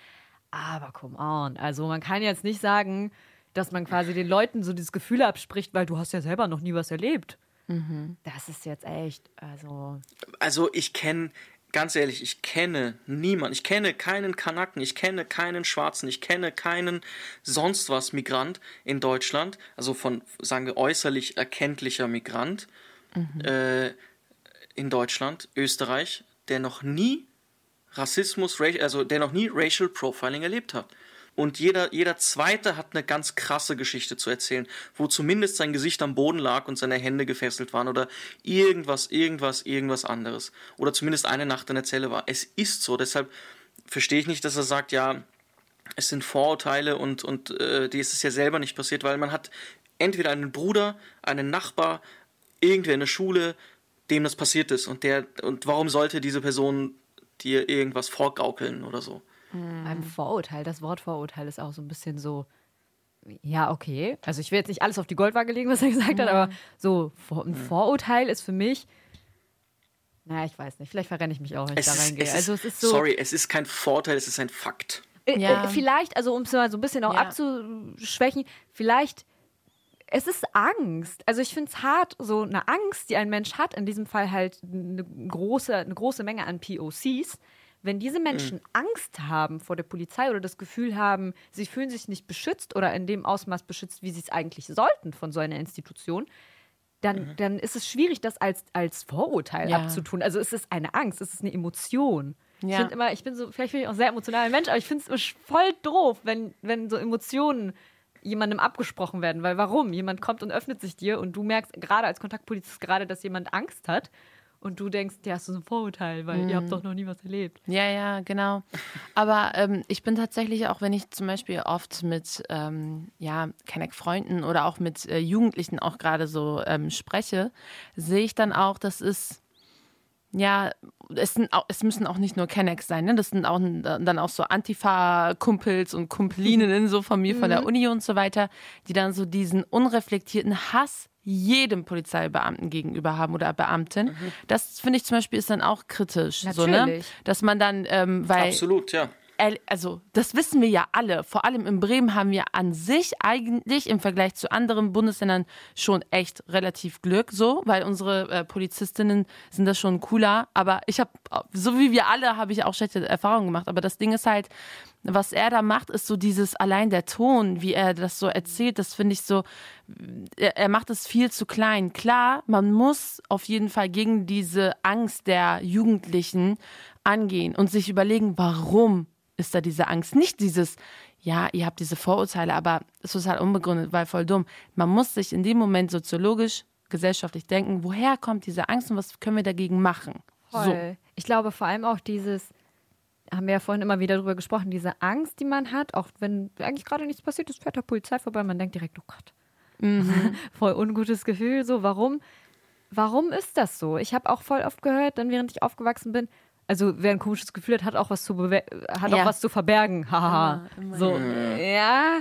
Aber come on, also man kann jetzt nicht sagen, dass man quasi den Leuten so dieses Gefühl abspricht, weil du hast ja selber noch nie was erlebt. Das ist jetzt echt, also Also ich kenne, ganz ehrlich, ich kenne niemanden. Ich kenne keinen Kanaken, ich kenne keinen Schwarzen, ich kenne keinen sonst was Migrant in Deutschland. Also von, sagen wir, äußerlich erkenntlicher Migrant äh, in Deutschland, Österreich, der noch nie Rassismus, Ra- also der noch nie Racial Profiling erlebt hat. Und jeder, jeder zweite hat eine ganz krasse Geschichte zu erzählen, wo zumindest sein Gesicht am Boden lag und seine Hände gefesselt waren oder irgendwas, irgendwas, irgendwas anderes. Oder zumindest eine Nacht in der Zelle war. Es ist so, deshalb verstehe ich nicht, dass er sagt, ja, es sind Vorurteile und, und äh, die ist es ja selber nicht passiert, weil man hat entweder einen Bruder, einen Nachbar, irgendwer in der Schule, dem das passiert ist und der und warum sollte diese Person dir irgendwas vorgaukeln oder so? Beim Vorurteil, das Wort Vorurteil ist auch so ein bisschen so, ja, okay. Also ich will jetzt nicht alles auf die Goldwaage legen, was er gesagt hat, aber so Vor- ein Vorurteil ist für mich, naja, ich weiß nicht, vielleicht verrenne ich mich auch, wenn ich Es da ist, reingehe. ist, also es ist so, sorry, es ist kein Vorteil, es ist ein Fakt. Äh, Ja. äh, vielleicht, also um es mal so ein bisschen auch Ja. abzuschwächen, vielleicht, es ist Angst. Also ich finde es hart, so eine Angst, die ein Mensch hat, in diesem Fall halt eine große, eine große Menge an POCs, wenn diese Menschen Angst haben vor der Polizei oder das Gefühl haben, sie fühlen sich nicht beschützt oder in dem Ausmaß beschützt, wie sie es eigentlich sollten von so einer Institution, dann, dann ist es schwierig, das als, als Vorurteil Ja. abzutun. Also es ist eine Angst, es ist eine Emotion. Ich Ja. finde immer, ich bin so, vielleicht bin ich auch ein sehr emotionaler Mensch, aber ich finde es voll doof, wenn, wenn so Emotionen jemandem abgesprochen werden. Weil warum? Jemand kommt und öffnet sich dir und du merkst gerade als Kontaktpolizist gerade, dass jemand Angst hat und du denkst, ja, das ist ein Vorurteil, weil ihr habt doch noch nie was erlebt. Ja, ja, genau. Aber ähm, ich bin tatsächlich auch, wenn ich zum Beispiel oft mit ähm, ja, Connect-Freunden oder auch mit äh, Jugendlichen auch gerade so ähm, spreche, sehe ich dann auch, dass es ja, es, sind auch, es müssen auch nicht nur Kennex sein, ne? Das sind auch dann auch so Antifa-Kumpels und Kumpelininnen so von mir, von der Uni und so weiter, die dann so diesen unreflektierten Hass jedem Polizeibeamten gegenüber haben oder Beamtin. Das finde ich zum Beispiel ist dann auch kritisch. So, ne? Natürlich. Dass man dann, ähm, weil Absolut, ja. Also das wissen wir ja alle. Vor allem in Bremen haben wir an sich eigentlich im Vergleich zu anderen Bundesländern schon echt relativ Glück, so, weil unsere äh, Polizistinnen sind das schon cooler. Aber ich habe, so wie wir alle, habe ich auch schlechte Erfahrungen gemacht. Aber das Ding ist halt, was er da macht, ist so dieses allein der Ton, wie er das so erzählt, das finde ich so, er, er macht es viel zu klein. Klar, man muss auf jeden Fall gegen diese Angst der Jugendlichen angehen und sich überlegen, warum ist da diese Angst? Nicht dieses, ja, ihr habt diese Vorurteile, aber es ist halt unbegründet, weil voll dumm. Man muss sich in dem Moment soziologisch, gesellschaftlich denken, woher kommt diese Angst und was können wir dagegen machen? So. Voll. Ich glaube vor allem auch dieses, haben wir ja vorhin immer wieder drüber gesprochen, diese Angst, die man hat, auch wenn eigentlich gerade nichts passiert ist, fährt der Polizei vorbei, man denkt direkt, oh Gott, voll ungutes Gefühl, so, warum, warum ist das so? Ich habe auch voll oft gehört, dann während ich aufgewachsen bin, also wer ein komisches Gefühl hat, hat auch was zu, bewe- hat Ja. auch was zu verbergen, haha. so, ja,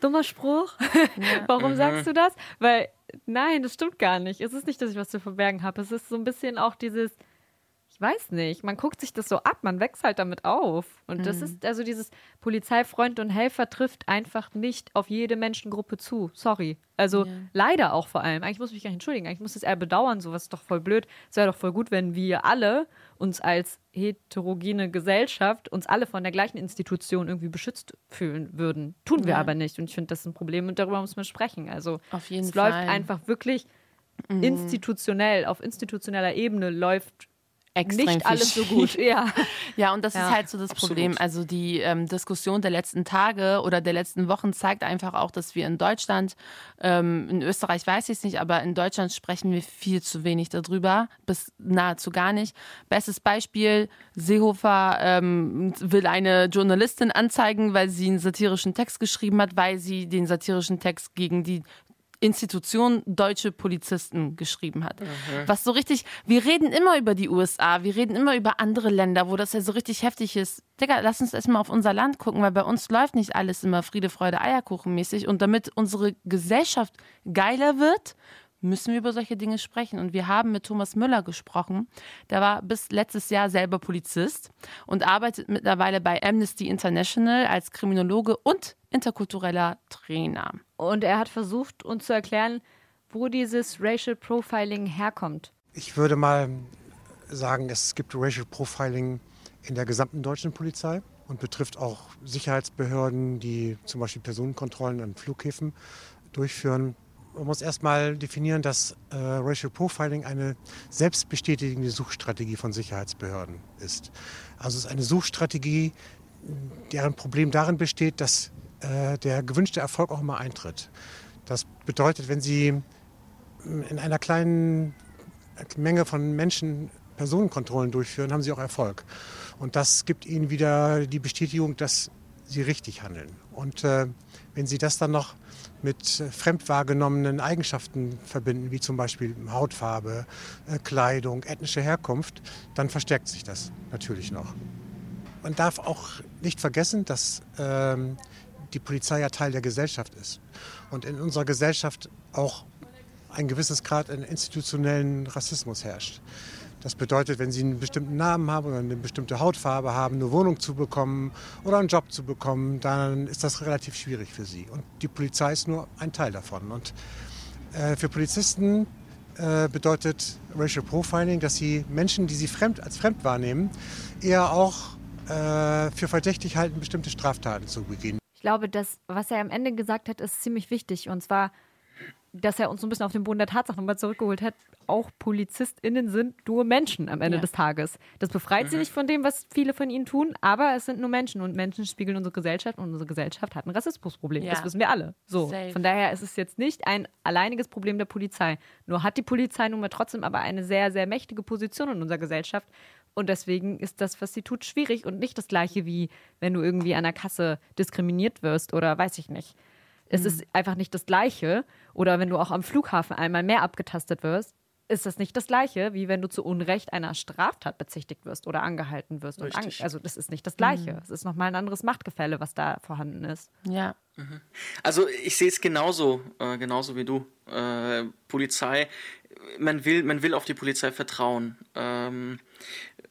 dummer Spruch. Warum sagst du das? Weil, nein, das stimmt gar nicht. Es ist nicht, dass ich was zu verbergen habe. Es ist so ein bisschen auch dieses, ich weiß nicht, man guckt sich das so ab, man wächst halt damit auf. Und das ist also dieses Polizeifreund und Helfer trifft einfach nicht auf jede Menschengruppe zu. Sorry. Also leider auch vor allem. Eigentlich muss ich mich gar nicht entschuldigen. Eigentlich muss es eher bedauern. Sowas ist doch voll blöd. Es wäre doch voll gut, wenn wir alle uns als heterogene Gesellschaft uns alle von der gleichen Institution irgendwie beschützt fühlen würden. Tun wir Ja. aber nicht. Und ich finde, das ist ein Problem und darüber muss man sprechen. Also Auf jeden es Fall. läuft einfach wirklich institutionell, auf institutioneller Ebene läuft Extrem nicht alles so gut. Ja. Ja, und das Ja, ist halt so das absolut. Problem. Also die ähm, Diskussion der letzten Tage oder der letzten Wochen zeigt einfach auch, dass wir in Deutschland, ähm, in Österreich weiß ich es nicht, aber in Deutschland sprechen wir viel zu wenig darüber, bis nahezu gar nicht. Bestes Beispiel, Seehofer ähm, will eine Journalistin anzeigen, weil sie einen satirischen Text geschrieben hat, weil sie den satirischen Text gegen die Institution deutsche Polizisten geschrieben hat. Was so richtig, wir reden immer über die USA, wir reden immer über andere Länder, wo das ja so richtig heftig ist. Digga, lass uns erstmal auf unser Land gucken, weil bei uns läuft nicht alles immer Friede, Freude, Eierkuchen mäßig. Und damit unsere Gesellschaft geiler wird, müssen wir über solche Dinge sprechen. Und wir haben mit Thomas Müller gesprochen. Der war bis letztes Jahr selber Polizist und arbeitet mittlerweile bei Amnesty International als Kriminologe und interkultureller Trainer. Und er hat versucht, uns zu erklären, wo dieses Racial Profiling herkommt. Ich würde mal sagen, es gibt Racial Profiling in der gesamten deutschen Polizei und betrifft auch Sicherheitsbehörden, die zum Beispiel Personenkontrollen an Flughäfen durchführen. Man muss erstmal definieren, dass äh, Racial Profiling eine selbstbestätigende Suchstrategie von Sicherheitsbehörden ist. Also es ist eine Suchstrategie, deren Problem darin besteht, dass äh, der gewünschte Erfolg auch immer eintritt. Das bedeutet, wenn Sie in einer kleinen Menge von Menschen Personenkontrollen durchführen, haben Sie auch Erfolg. Und das gibt Ihnen wieder die Bestätigung, dass Sie richtig handeln. Und äh, wenn Sie das dann noch mit fremd wahrgenommenen Eigenschaften verbinden, wie zum Beispiel Hautfarbe, äh, Kleidung, ethnische Herkunft, dann verstärkt sich das natürlich noch. Man darf auch nicht vergessen, dass ähm, die Polizei ja Teil der Gesellschaft ist und in unserer Gesellschaft auch ein gewisses Grad an institutionellen Rassismus herrscht. Das bedeutet, wenn Sie einen bestimmten Namen haben oder eine bestimmte Hautfarbe haben, eine Wohnung zu bekommen oder einen Job zu bekommen, dann ist das relativ schwierig für Sie. Und die Polizei ist nur ein Teil davon. Und äh, für Polizisten äh, bedeutet Racial Profiling, dass sie Menschen, die sie fremd, als fremd wahrnehmen, eher auch äh, für verdächtig halten, bestimmte Straftaten zu begehen. Ich glaube, das, was er am Ende gesagt hat, ist ziemlich wichtig. Und zwar, dass er uns so ein bisschen auf den Boden der Tatsachen nochmal zurückgeholt hat. Auch PolizistInnen sind nur Menschen am Ende ja. des Tages. Das befreit mhm. sie nicht von dem, was viele von ihnen tun, aber es sind nur Menschen und Menschen spiegeln unsere Gesellschaft und unsere Gesellschaft hat ein Rassismusproblem. Ja. Das wissen wir alle. So. Safe. Von daher ist es jetzt nicht ein alleiniges Problem der Polizei. Nur hat die Polizei nun mal trotzdem aber eine sehr, sehr mächtige Position in unserer Gesellschaft. Und deswegen ist das, was sie tut, schwierig und nicht das gleiche wie wenn du irgendwie an der Kasse diskriminiert wirst oder weiß ich nicht. Es mhm. ist einfach nicht das Gleiche. Oder wenn du auch am Flughafen einmal mehr abgetastet wirst, ist das nicht das Gleiche, wie wenn du zu Unrecht einer Straftat bezichtigt wirst oder angehalten wirst. Und also das ist nicht das Gleiche. Mhm. Es ist nochmal ein anderes Machtgefälle, was da vorhanden ist. Ja. Mhm. Also ich sehe es genauso, äh, genauso wie du. Äh, Polizei, man will, man will auf die Polizei vertrauen. Ähm,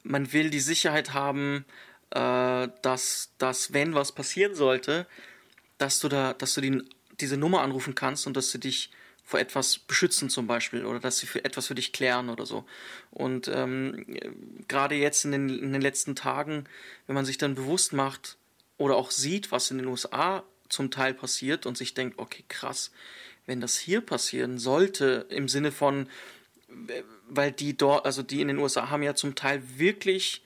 man will die Sicherheit haben, äh, dass, dass wenn was passieren sollte, dass du da, dass du die, diese Nummer anrufen kannst und dass sie dich vor etwas beschützen zum Beispiel oder dass sie für etwas für dich klären oder so. Und ähm, gerade jetzt in den, in den letzten Tagen, wenn man sich dann bewusst macht oder auch sieht, was in den USA zum Teil passiert und sich denkt, okay, krass, wenn das hier passieren sollte, im Sinne von, weil die dort, also die in den USA haben ja zum Teil wirklich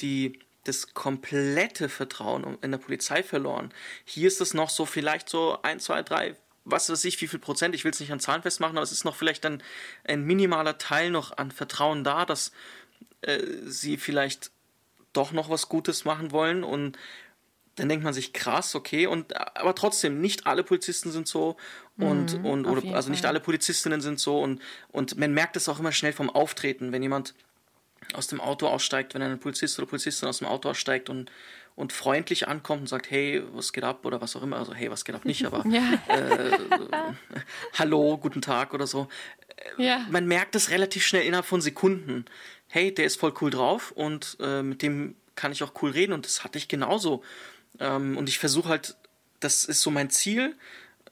die das komplette Vertrauen in der Polizei verloren. Hier ist es noch so vielleicht so ein, zwei, drei, was weiß ich, wie viel Prozent, ich will es nicht an Zahlen festmachen, aber es ist noch vielleicht ein, ein minimaler Teil noch an Vertrauen da, dass äh, sie vielleicht doch noch was Gutes machen wollen. Und dann denkt man sich krass, okay, und aber trotzdem nicht alle Polizisten sind so. Und mhm, und oder, also nicht alle Polizistinnen sind so. Und und man merkt es auch immer schnell vom Auftreten, wenn jemand aus dem Auto aussteigt, wenn ein Polizist oder Polizistin aus dem Auto aussteigt und, und freundlich ankommt und sagt, hey, was geht ab oder was auch immer. Also, hey, was geht ab nicht, aber ja. äh, hallo, guten Tag oder so. Ja. Man merkt es relativ schnell innerhalb von Sekunden. Hey, der ist voll cool drauf und äh, mit dem kann ich auch cool reden und das hatte ich genauso. Ähm, und ich versuche halt, das ist so mein Ziel,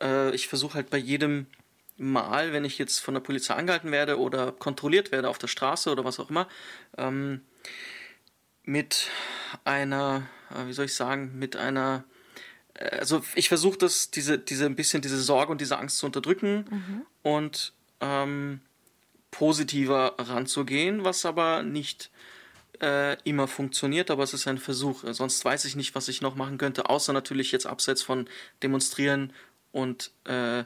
äh, ich versuche halt bei jedem Mal, wenn ich jetzt von der Polizei angehalten werde oder kontrolliert werde auf der Straße oder was auch immer, ähm, mit einer, äh, wie soll ich sagen, mit einer, äh, also ich versuche das, diese, diese ein bisschen diese Sorge und diese Angst zu unterdrücken mhm. und ähm, positiver ranzugehen, was aber nicht äh, immer funktioniert, aber es ist ein Versuch. Sonst weiß ich nicht, was ich noch machen könnte, außer natürlich jetzt abseits von Demonstrieren und äh,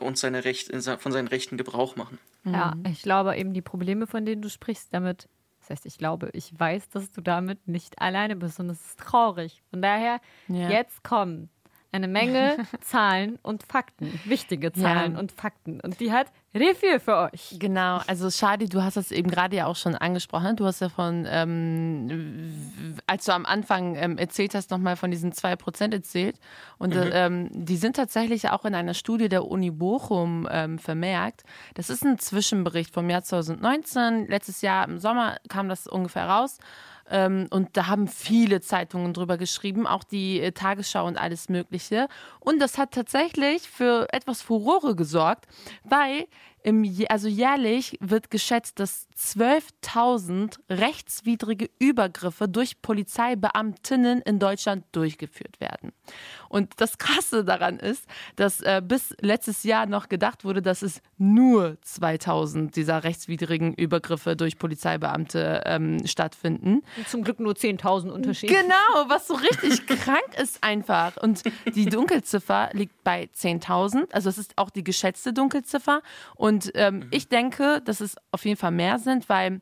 und seine Recht, von seinen Rechten Gebrauch machen. Ja, mhm. ich glaube eben die Probleme, von denen du sprichst, damit, das heißt, ich glaube, ich weiß, dass du damit nicht alleine bist und es ist traurig. Von daher, ja. jetzt kommen eine Menge Zahlen und Fakten, wichtige Zahlen ja. und Fakten. Und die hat Refill für euch. Genau, also Shadi, du hast das eben gerade ja auch schon angesprochen. Du hast ja von, ähm, als du am Anfang ähm, erzählt hast, nochmal von diesen 2% erzählt. Und mhm. ähm, die sind tatsächlich auch in einer Studie der Uni Bochum ähm, vermerkt. Das ist ein Zwischenbericht vom Jahr 2019. Letztes Jahr im Sommer kam das ungefähr raus. Ähm, und da haben viele Zeitungen drüber geschrieben, auch die äh, Tagesschau und alles Mögliche. Und das hat tatsächlich für etwas Furore gesorgt, weil im, also jährlich wird geschätzt, dass 12.000 rechtswidrige Übergriffe durch Polizeibeamtinnen in Deutschland durchgeführt werden. Und das Krasse daran ist, dass äh, bis letztes Jahr noch gedacht wurde, dass es nur 2000 dieser rechtswidrigen Übergriffe durch Polizeibeamte ähm, stattfinden. Zum Glück nur 10.000 Unterschiede. Genau, was so richtig krank ist einfach. Und die Dunkelziffer liegt bei 10.000. Also es ist auch die geschätzte Dunkelziffer. Und ähm, mhm. ich denke, dass es auf jeden Fall mehr sind, weil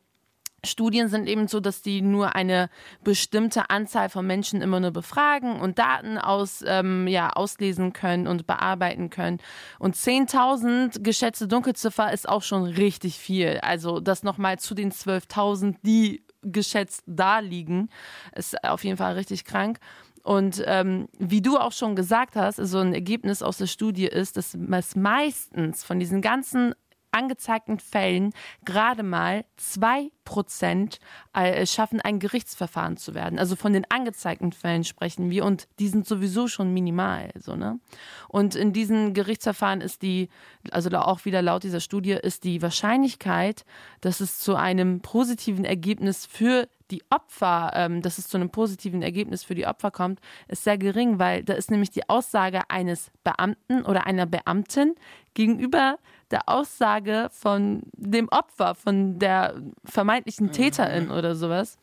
Studien sind eben so, dass die nur eine bestimmte Anzahl von Menschen immer nur befragen und Daten aus, ähm, ja, auslesen können und bearbeiten können. Und 10.000 geschätzte Dunkelziffer ist auch schon richtig viel. Also das nochmal zu den 12.000, die geschätzt da liegen, ist auf jeden Fall richtig krank. Und ähm, wie du auch schon gesagt hast, so ein Ergebnis aus der Studie ist, dass es meistens von diesen ganzen angezeigten Fällen gerade mal zwei Prozent äh, schaffen, ein Gerichtsverfahren zu werden. Also von den angezeigten Fällen sprechen wir und die sind sowieso schon minimal. So, ne? Und in diesen Gerichtsverfahren ist die, also auch wieder laut dieser Studie, ist die Wahrscheinlichkeit, dass es zu einem positiven Ergebnis für die Opfer, ähm, dass es zu einem positiven Ergebnis für die Opfer kommt, ist sehr gering, weil da ist nämlich die Aussage eines Beamten oder einer Beamtin gegenüber der Aussage von dem Opfer, von der vermeintlichen mhm. Täterin oder sowas.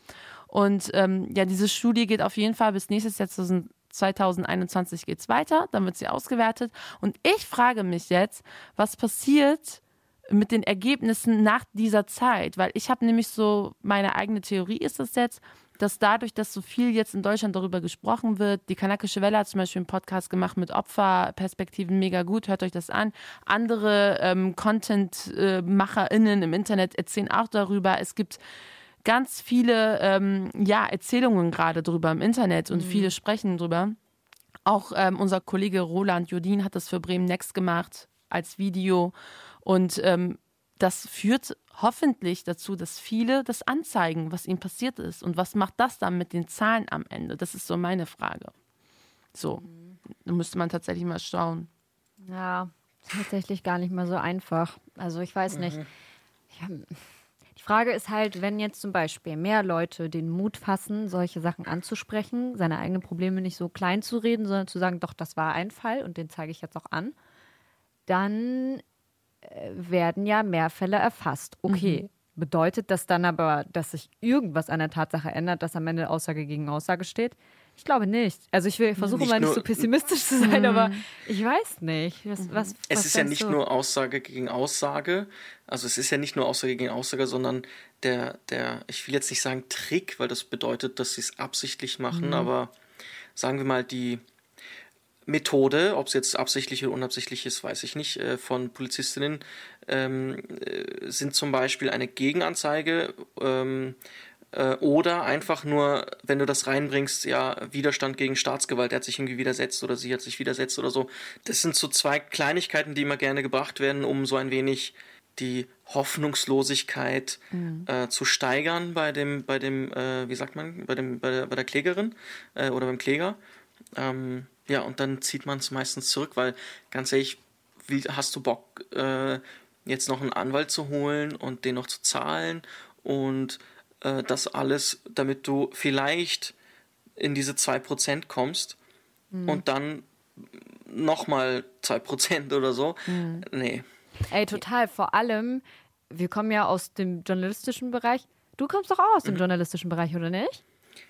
Und ähm, ja, diese Studie geht auf jeden Fall bis nächstes Jahr 2021 geht's weiter, dann wird sie ausgewertet. Und ich frage mich jetzt, was passiert mit den Ergebnissen nach dieser Zeit? Weil ich habe nämlich so, meine eigene Theorie ist es jetzt, dass dadurch, dass so viel jetzt in Deutschland darüber gesprochen wird, die Kanakische Welle hat zum Beispiel einen Podcast gemacht mit Opferperspektiven, mega gut, hört euch das an. Andere ähm, Content-MacherInnen im Internet erzählen auch darüber. Es gibt ganz viele ähm, ja, Erzählungen gerade darüber im Internet und mhm. viele sprechen darüber. Auch ähm, unser Kollege Roland Jodin hat das für Bremen Next gemacht als Video. Und ähm, das führt hoffentlich dazu, dass viele das anzeigen, was ihnen passiert ist. Und was macht das dann mit den Zahlen am Ende? Das ist so meine Frage. So, da müsste man tatsächlich mal schauen. Ja, tatsächlich gar nicht mal so einfach. Also ich weiß nicht. Mhm. Ja, die Frage ist halt, wenn jetzt zum Beispiel mehr Leute den Mut fassen, solche Sachen anzusprechen, seine eigenen Probleme nicht so klein zu reden, sondern zu sagen, doch, das war ein Fall und den zeige ich jetzt auch an, dann werden ja mehr Fälle erfasst. Okay. Mhm. Bedeutet das dann aber, dass sich irgendwas an der Tatsache ändert, dass am Ende Aussage gegen Aussage steht? Ich glaube nicht. Also ich versuche nicht mal nicht so pessimistisch zu sein, mhm. aber ich weiß nicht. Was, was, was es ist ja nicht du? nur Aussage gegen Aussage. Also es ist ja nicht nur Aussage gegen Aussage, sondern der, der, ich will jetzt nicht sagen Trick, weil das bedeutet, dass sie es absichtlich machen, mhm. aber sagen wir mal, die, Methode, ob es jetzt absichtlich oder unabsichtlich ist, weiß ich nicht, äh, von Polizistinnen, ähm, äh, sind zum Beispiel eine Gegenanzeige ähm, äh, oder einfach nur, wenn du das reinbringst, ja, Widerstand gegen Staatsgewalt, er hat sich irgendwie widersetzt oder sie hat sich widersetzt oder so. Das sind so zwei Kleinigkeiten, die immer gerne gebracht werden, um so ein wenig die Hoffnungslosigkeit mhm. äh, zu steigern bei dem, bei dem, äh, wie sagt man, bei dem, bei der, bei der Klägerin äh, oder beim Kläger. Ähm, ja, und dann zieht man es meistens zurück, weil ganz ehrlich, wie, hast du Bock, äh, jetzt noch einen Anwalt zu holen und den noch zu zahlen und äh, das alles, damit du vielleicht in diese 2% kommst mhm. und dann nochmal 2% oder so. Mhm. Nee. Ey, total. Vor allem, wir kommen ja aus dem journalistischen Bereich. Du kommst doch auch aus dem mhm. journalistischen Bereich, oder nicht?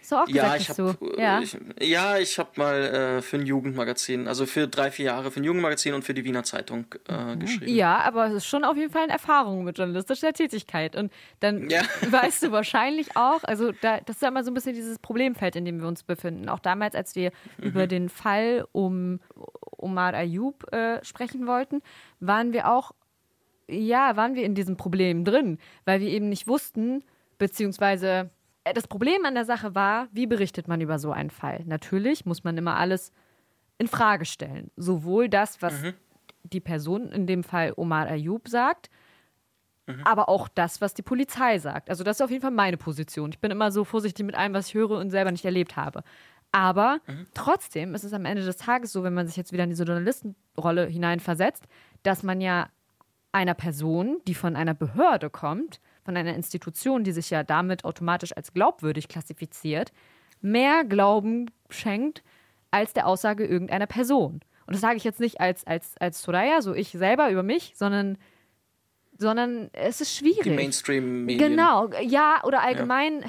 So auch ja, ich hab, du. Ja, ich, ja, ich habe mal äh, für ein Jugendmagazin, also für drei, vier Jahre für ein Jugendmagazin und für die Wiener Zeitung äh, mhm. geschrieben. Ja, aber es ist schon auf jeden Fall eine Erfahrung mit journalistischer Tätigkeit. Und dann ja. weißt du wahrscheinlich auch, also da, das ist ja immer so ein bisschen dieses Problemfeld, in dem wir uns befinden. Auch damals, als wir mhm. über den Fall um Omar Ayub äh, sprechen wollten, waren wir auch, ja, waren wir in diesem Problem drin, weil wir eben nicht wussten, beziehungsweise äh, das Problem an der Sache war, wie berichtet man über so einen Fall? Natürlich muss man immer alles in Frage stellen. Sowohl das, was mhm. die Person, in dem Fall Omar Ayub, sagt, mhm. aber auch das, was die Polizei sagt. Also, das ist auf jeden Fall meine Position. Ich bin immer so vorsichtig mit allem, was ich höre und selber nicht erlebt habe. Aber mhm. trotzdem ist es am Ende des Tages so, wenn man sich jetzt wieder in diese Journalistenrolle hineinversetzt, dass man ja einer Person, die von einer Behörde kommt, von einer Institution, die sich ja damit automatisch als glaubwürdig klassifiziert, mehr Glauben schenkt als der Aussage irgendeiner Person. Und das sage ich jetzt nicht als, als, als Soraya, so ich selber über mich, sondern, sondern es ist schwierig. Die Mainstream-Medien. Genau, ja, oder allgemein, ja.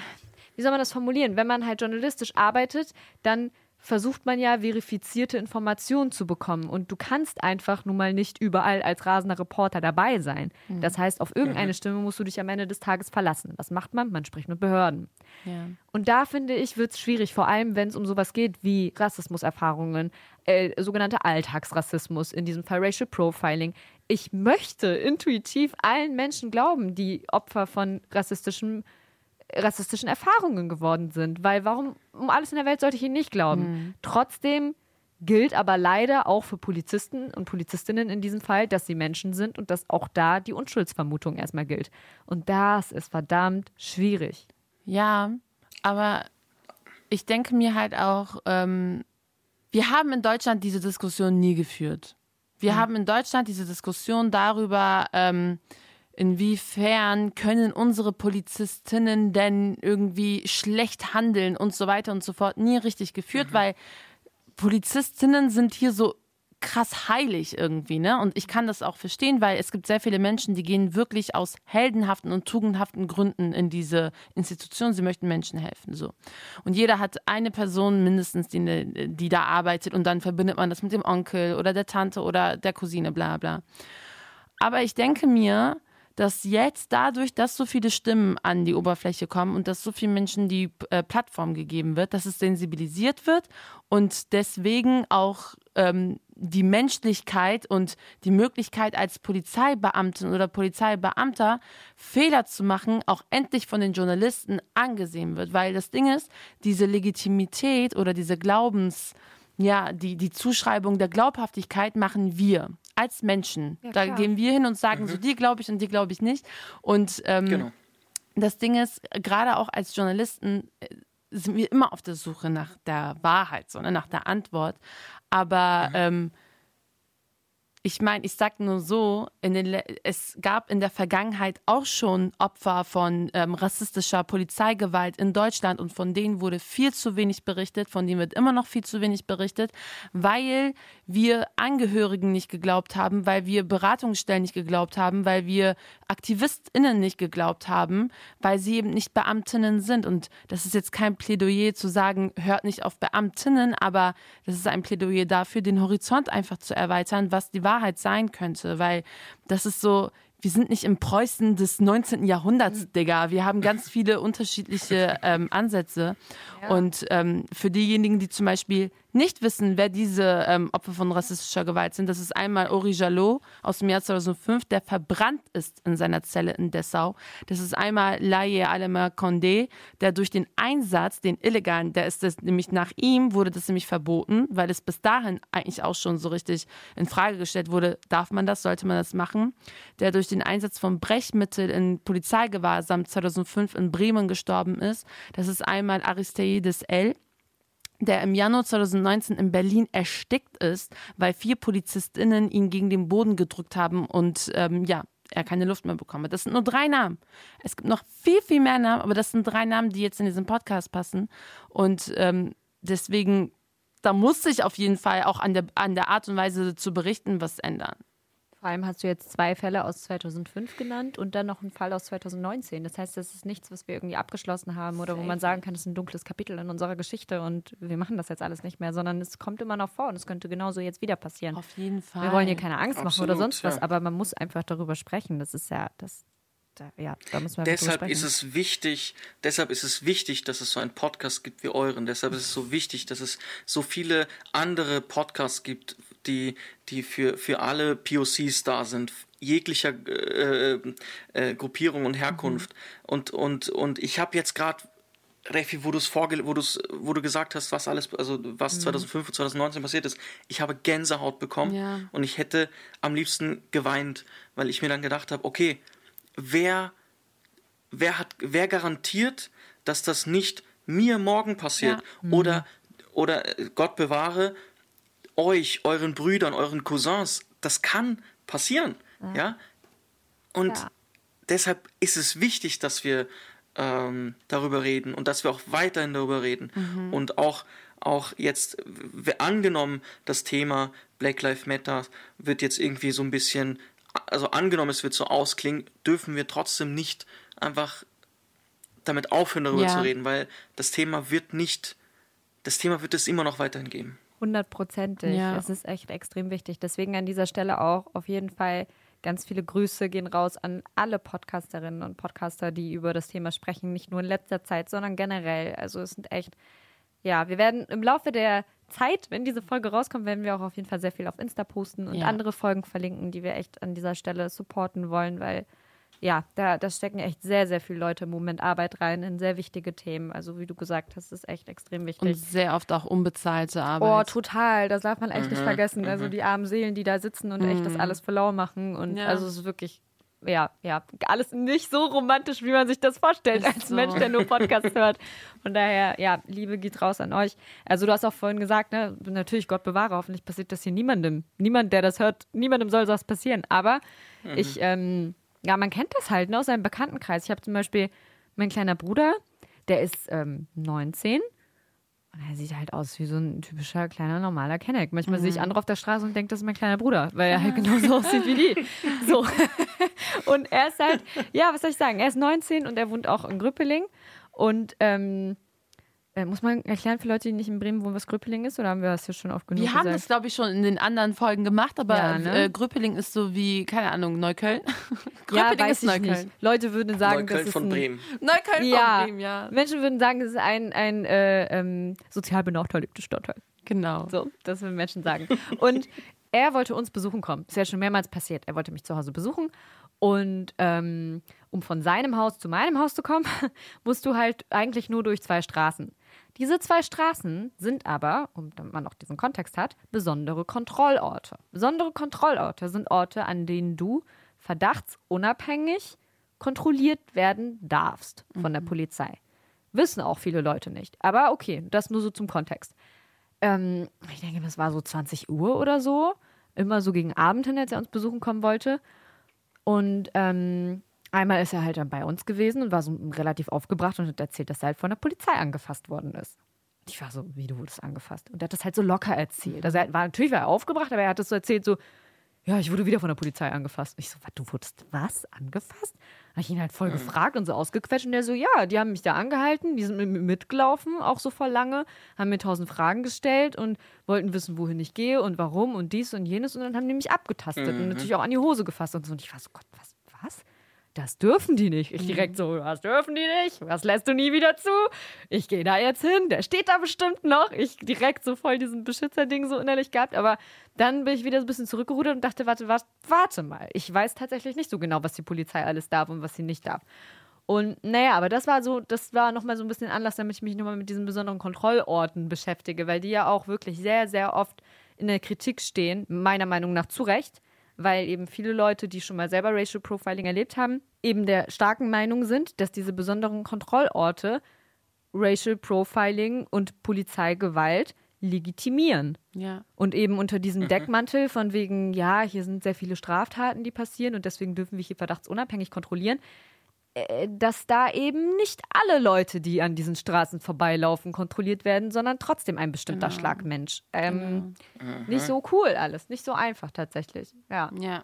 wie soll man das formulieren? Wenn man halt journalistisch arbeitet, dann versucht man ja verifizierte Informationen zu bekommen. Und du kannst einfach nun mal nicht überall als rasender Reporter dabei sein. Mhm. Das heißt, auf irgendeine mhm. Stimme musst du dich am Ende des Tages verlassen. Was macht man? Man spricht mit Behörden. Ja. Und da finde ich, wird es schwierig, vor allem wenn es um sowas geht wie Rassismuserfahrungen, äh, sogenannter Alltagsrassismus, in diesem Fall Racial Profiling. Ich möchte intuitiv allen Menschen glauben, die Opfer von rassistischem rassistischen Erfahrungen geworden sind. Weil warum um alles in der Welt sollte ich ihnen nicht glauben? Mhm. Trotzdem gilt aber leider auch für Polizisten und Polizistinnen in diesem Fall, dass sie Menschen sind und dass auch da die Unschuldsvermutung erstmal gilt. Und das ist verdammt schwierig. Ja, aber ich denke mir halt auch, ähm, wir haben in Deutschland diese Diskussion nie geführt. Wir mhm. haben in Deutschland diese Diskussion darüber, ähm, inwiefern können unsere Polizistinnen denn irgendwie schlecht handeln und so weiter und so fort, nie richtig geführt, mhm. weil Polizistinnen sind hier so krass heilig irgendwie, ne? Und ich kann das auch verstehen, weil es gibt sehr viele Menschen, die gehen wirklich aus heldenhaften und tugendhaften Gründen in diese Institution. Sie möchten Menschen helfen, so. Und jeder hat eine Person mindestens, die, ne, die da arbeitet und dann verbindet man das mit dem Onkel oder der Tante oder der Cousine, bla bla. Aber ich denke mir, dass jetzt dadurch, dass so viele Stimmen an die Oberfläche kommen und dass so vielen Menschen die äh, Plattform gegeben wird, dass es sensibilisiert wird und deswegen auch ähm, die Menschlichkeit und die Möglichkeit als Polizeibeamtin oder Polizeibeamter Fehler zu machen, auch endlich von den Journalisten angesehen wird. Weil das Ding ist, diese Legitimität oder diese Glaubens, ja, die, die Zuschreibung der Glaubhaftigkeit machen wir als Menschen. Ja, da gehen wir hin und sagen, mhm. so die glaube ich und die glaube ich nicht. Und ähm, genau. das Ding ist, gerade auch als Journalisten äh, sind wir immer auf der Suche nach der Wahrheit, sondern nach der Antwort. Aber mhm. ähm, ich meine, ich sage nur so, den, es gab in der Vergangenheit auch schon Opfer von ähm, rassistischer Polizeigewalt in Deutschland und von denen wurde viel zu wenig berichtet, von denen wird immer noch viel zu wenig berichtet, weil wir Angehörigen nicht geglaubt haben, weil wir Beratungsstellen nicht geglaubt haben, weil wir AktivistInnen nicht geglaubt haben, weil sie eben nicht Beamtinnen sind. Und das ist jetzt kein Plädoyer zu sagen, hört nicht auf Beamtinnen, aber das ist ein Plädoyer dafür, den Horizont einfach zu erweitern, was die Wahrheit Wahrheit sein könnte, weil das ist so, wir sind nicht im Preußen des 19. Jahrhunderts, mhm. Digga. Wir haben ganz viele unterschiedliche ähm, Ansätze. Ja. Und ähm, für diejenigen, die zum Beispiel nicht wissen, wer diese ähm, Opfer von rassistischer Gewalt sind, das ist einmal Ori Jalot aus dem Jahr 2005, der verbrannt ist in seiner Zelle in Dessau. Das ist einmal Laye Alema Condé, der durch den Einsatz, den illegalen, der ist das nämlich nach ihm, wurde das nämlich verboten, weil es bis dahin eigentlich auch schon so richtig in Frage gestellt wurde, darf man das, sollte man das machen, der durch den Einsatz von Brechmittel in Polizeigewahrsam 2005 in Bremen gestorben ist. Das ist einmal Aristeides L der im Januar 2019 in Berlin erstickt ist, weil vier PolizistInnen ihn gegen den Boden gedrückt haben und ähm, ja, er keine Luft mehr bekommen hat. Das sind nur drei Namen. Es gibt noch viel, viel mehr Namen, aber das sind drei Namen, die jetzt in diesen Podcast passen. Und ähm, deswegen, da muss sich auf jeden Fall auch an der, an der Art und Weise zu berichten was ändern. Vor allem hast du jetzt zwei Fälle aus 2005 genannt und dann noch einen Fall aus 2019. Das heißt, das ist nichts, was wir irgendwie abgeschlossen haben oder wo man sagen kann, das ist ein dunkles Kapitel in unserer Geschichte und wir machen das jetzt alles nicht mehr, sondern es kommt immer noch vor und es könnte genauso jetzt wieder passieren. Auf jeden Fall. Wir wollen hier keine Angst machen Absolut, oder sonst was, ja. aber man muss einfach darüber sprechen. Das ist ja, das, ja, da müssen wir deshalb ist es wichtig, deshalb ist es wichtig, dass es so einen Podcast gibt wie euren. Deshalb ist es so wichtig, dass es so viele andere Podcasts gibt, die, die für, für alle POCs da sind, jeglicher äh, äh, Gruppierung und Herkunft. Mhm. Und, und, und ich habe jetzt gerade Refi, wo vorge wo wo du gesagt hast, was alles, also was mhm. 2005 und 2019 passiert ist, ich habe Gänsehaut bekommen ja. und ich hätte am liebsten geweint, weil ich mir dann gedacht habe, okay, wer, wer hat, wer garantiert, dass das nicht mir morgen passiert ja. mhm. oder oder äh, Gott bewahre, euch, euren Brüdern, euren Cousins, das kann passieren. Ja. ja? Und Ja. deshalb ist es wichtig, dass wir ähm, darüber reden und dass wir auch weiterhin darüber reden. Und auch, auch jetzt, angenommen, das Thema Black Lives Matter wird jetzt irgendwie so ein bisschen, also angenommen, es wird so ausklingen, dürfen wir trotzdem nicht einfach damit aufhören, darüber Ja. zu reden, weil das Thema wird nicht, das Thema wird es immer noch weiterhin geben. Hundertprozentig. Ja. Es ist echt extrem wichtig. Deswegen an dieser Stelle auch auf jeden Fall ganz viele Grüße gehen raus an alle Podcasterinnen und Podcaster, die über das Thema sprechen. Nicht nur in letzter Zeit, sondern generell. Also es sind echt, ja, wir werden im Laufe der Zeit, wenn diese Folge rauskommt, werden wir auch auf jeden Fall sehr viel auf Insta posten und Ja. andere Folgen verlinken, die wir echt an dieser Stelle supporten wollen, weil ja, da, da stecken echt sehr, sehr viele Leute im Moment Arbeit rein in sehr wichtige Themen. Also wie du gesagt hast, ist echt extrem wichtig. Und sehr oft auch unbezahlte Oh, Arbeit. total. Das darf man echt nicht vergessen. Also die armen Seelen, die da sitzen und echt das alles für lau machen. Und Ja. also es ist wirklich, ja, ja, alles nicht so romantisch, wie man sich das vorstellt, Ist als so. Mensch, der nur Podcast hört. Von daher, ja, Liebe geht raus an euch. Also du hast auch vorhin gesagt, ne, natürlich, Gott bewahre, hoffentlich passiert das hier niemandem. Niemand, der das hört, niemandem soll sowas passieren. Aber ich, ähm, ja, man kennt das halt, ne, aus seinem Bekanntenkreis. Ich habe zum Beispiel mein kleiner Bruder, der ist ähm, 19 und er sieht halt aus wie so ein typischer kleiner normaler Kenneck. Manchmal sehe ich andere auf der Straße und denke, das ist mein kleiner Bruder, weil er halt genauso aussieht wie die. So. Und er ist halt, ja, was soll ich sagen? Er ist 19 und er wohnt auch in Grüppeling. Und ähm, äh, muss man erklären für Leute, die nicht in Bremen wohnen, was Grüppeling ist? Oder haben wir das hier schon oft genug Wir haben gesagt? das, glaube ich, schon in den anderen Folgen gemacht, aber Ja, ne? äh, Grüppeling ist so wie, keine Ahnung, Neukölln. ja, Grüppeling weiß ich nicht. Leute würden sagen, das Neukölln ist von ein, Bremen. Neukölln Ja, von Bremen, ja. Menschen würden sagen, das ist ein, ein äh, ähm, sozial benachteiligter Stadtteil. Genau. So, das würden Menschen sagen. Und er wollte uns besuchen kommen. Ist ja schon mehrmals passiert. Er wollte mich zu Hause besuchen. Und ähm, um von seinem Haus zu meinem Haus zu kommen, musst du halt eigentlich nur durch zwei Straßen. Diese zwei Straßen sind aber, um damit man auch diesen Kontext hat, besondere Kontrollorte. Besondere Kontrollorte sind Orte, an denen du verdachtsunabhängig kontrolliert werden darfst von der Polizei. Wissen auch viele Leute nicht. Aber okay, das nur so zum Kontext. Ähm, ich denke, das war so 20 Uhr oder so. Immer so gegen Abend hin, als er uns besuchen kommen wollte. Und ähm, einmal ist er halt dann bei uns gewesen und war so relativ aufgebracht und hat erzählt, dass er halt von der Polizei angefasst worden ist. Und Ich war so, wie du wurdest angefasst. Und er hat das halt so locker erzählt. Also er war natürlich war er aufgebracht, aber er hat das so erzählt, so, ja, ich wurde wieder von der Polizei angefasst. Und ich so, was, du wurdest was? Angefasst? Habe ich ihn halt voll gefragt und so ausgequetscht. Und der so, ja, die haben mich da angehalten, die sind mit mir mitgelaufen, auch so voll lange, haben mir tausend Fragen gestellt und wollten wissen, wohin ich gehe und warum und dies und jenes. Und dann haben die mich abgetastet und natürlich auch an die Hose gefasst und so. Und ich war so, Gott, was, was? Das dürfen die nicht. Ich direkt so, was dürfen die nicht? Was lässt du nie wieder zu? Ich gehe da jetzt hin. Der steht da bestimmt noch. Ich direkt so voll diesen Beschützerding so innerlich gehabt. Aber dann bin ich wieder so ein bisschen zurückgerudert und dachte, warte, warte, warte mal. Ich weiß tatsächlich nicht so genau, was die Polizei alles darf und was sie nicht darf. Und naja, aber das war so, das war nochmal so ein bisschen Anlass, damit ich mich nochmal mit diesen besonderen Kontrollorten beschäftige, weil die ja auch wirklich sehr, sehr oft in der Kritik stehen, meiner Meinung nach zu Recht, weil eben viele Leute, die schon mal selber Racial Profiling erlebt haben, eben der starken Meinung sind, dass diese besonderen Kontrollorte Racial Profiling und Polizeigewalt legitimieren. Ja. Und eben unter diesem Deckmantel von wegen, ja, hier sind sehr viele Straftaten, die passieren und deswegen dürfen wir hier verdachtsunabhängig kontrollieren, dass da eben nicht alle Leute, die an diesen Straßen vorbeilaufen, kontrolliert werden, sondern trotzdem ein bestimmter Schlag Mensch. Ähm, Nicht so cool alles, nicht so einfach tatsächlich. Ja. Ja.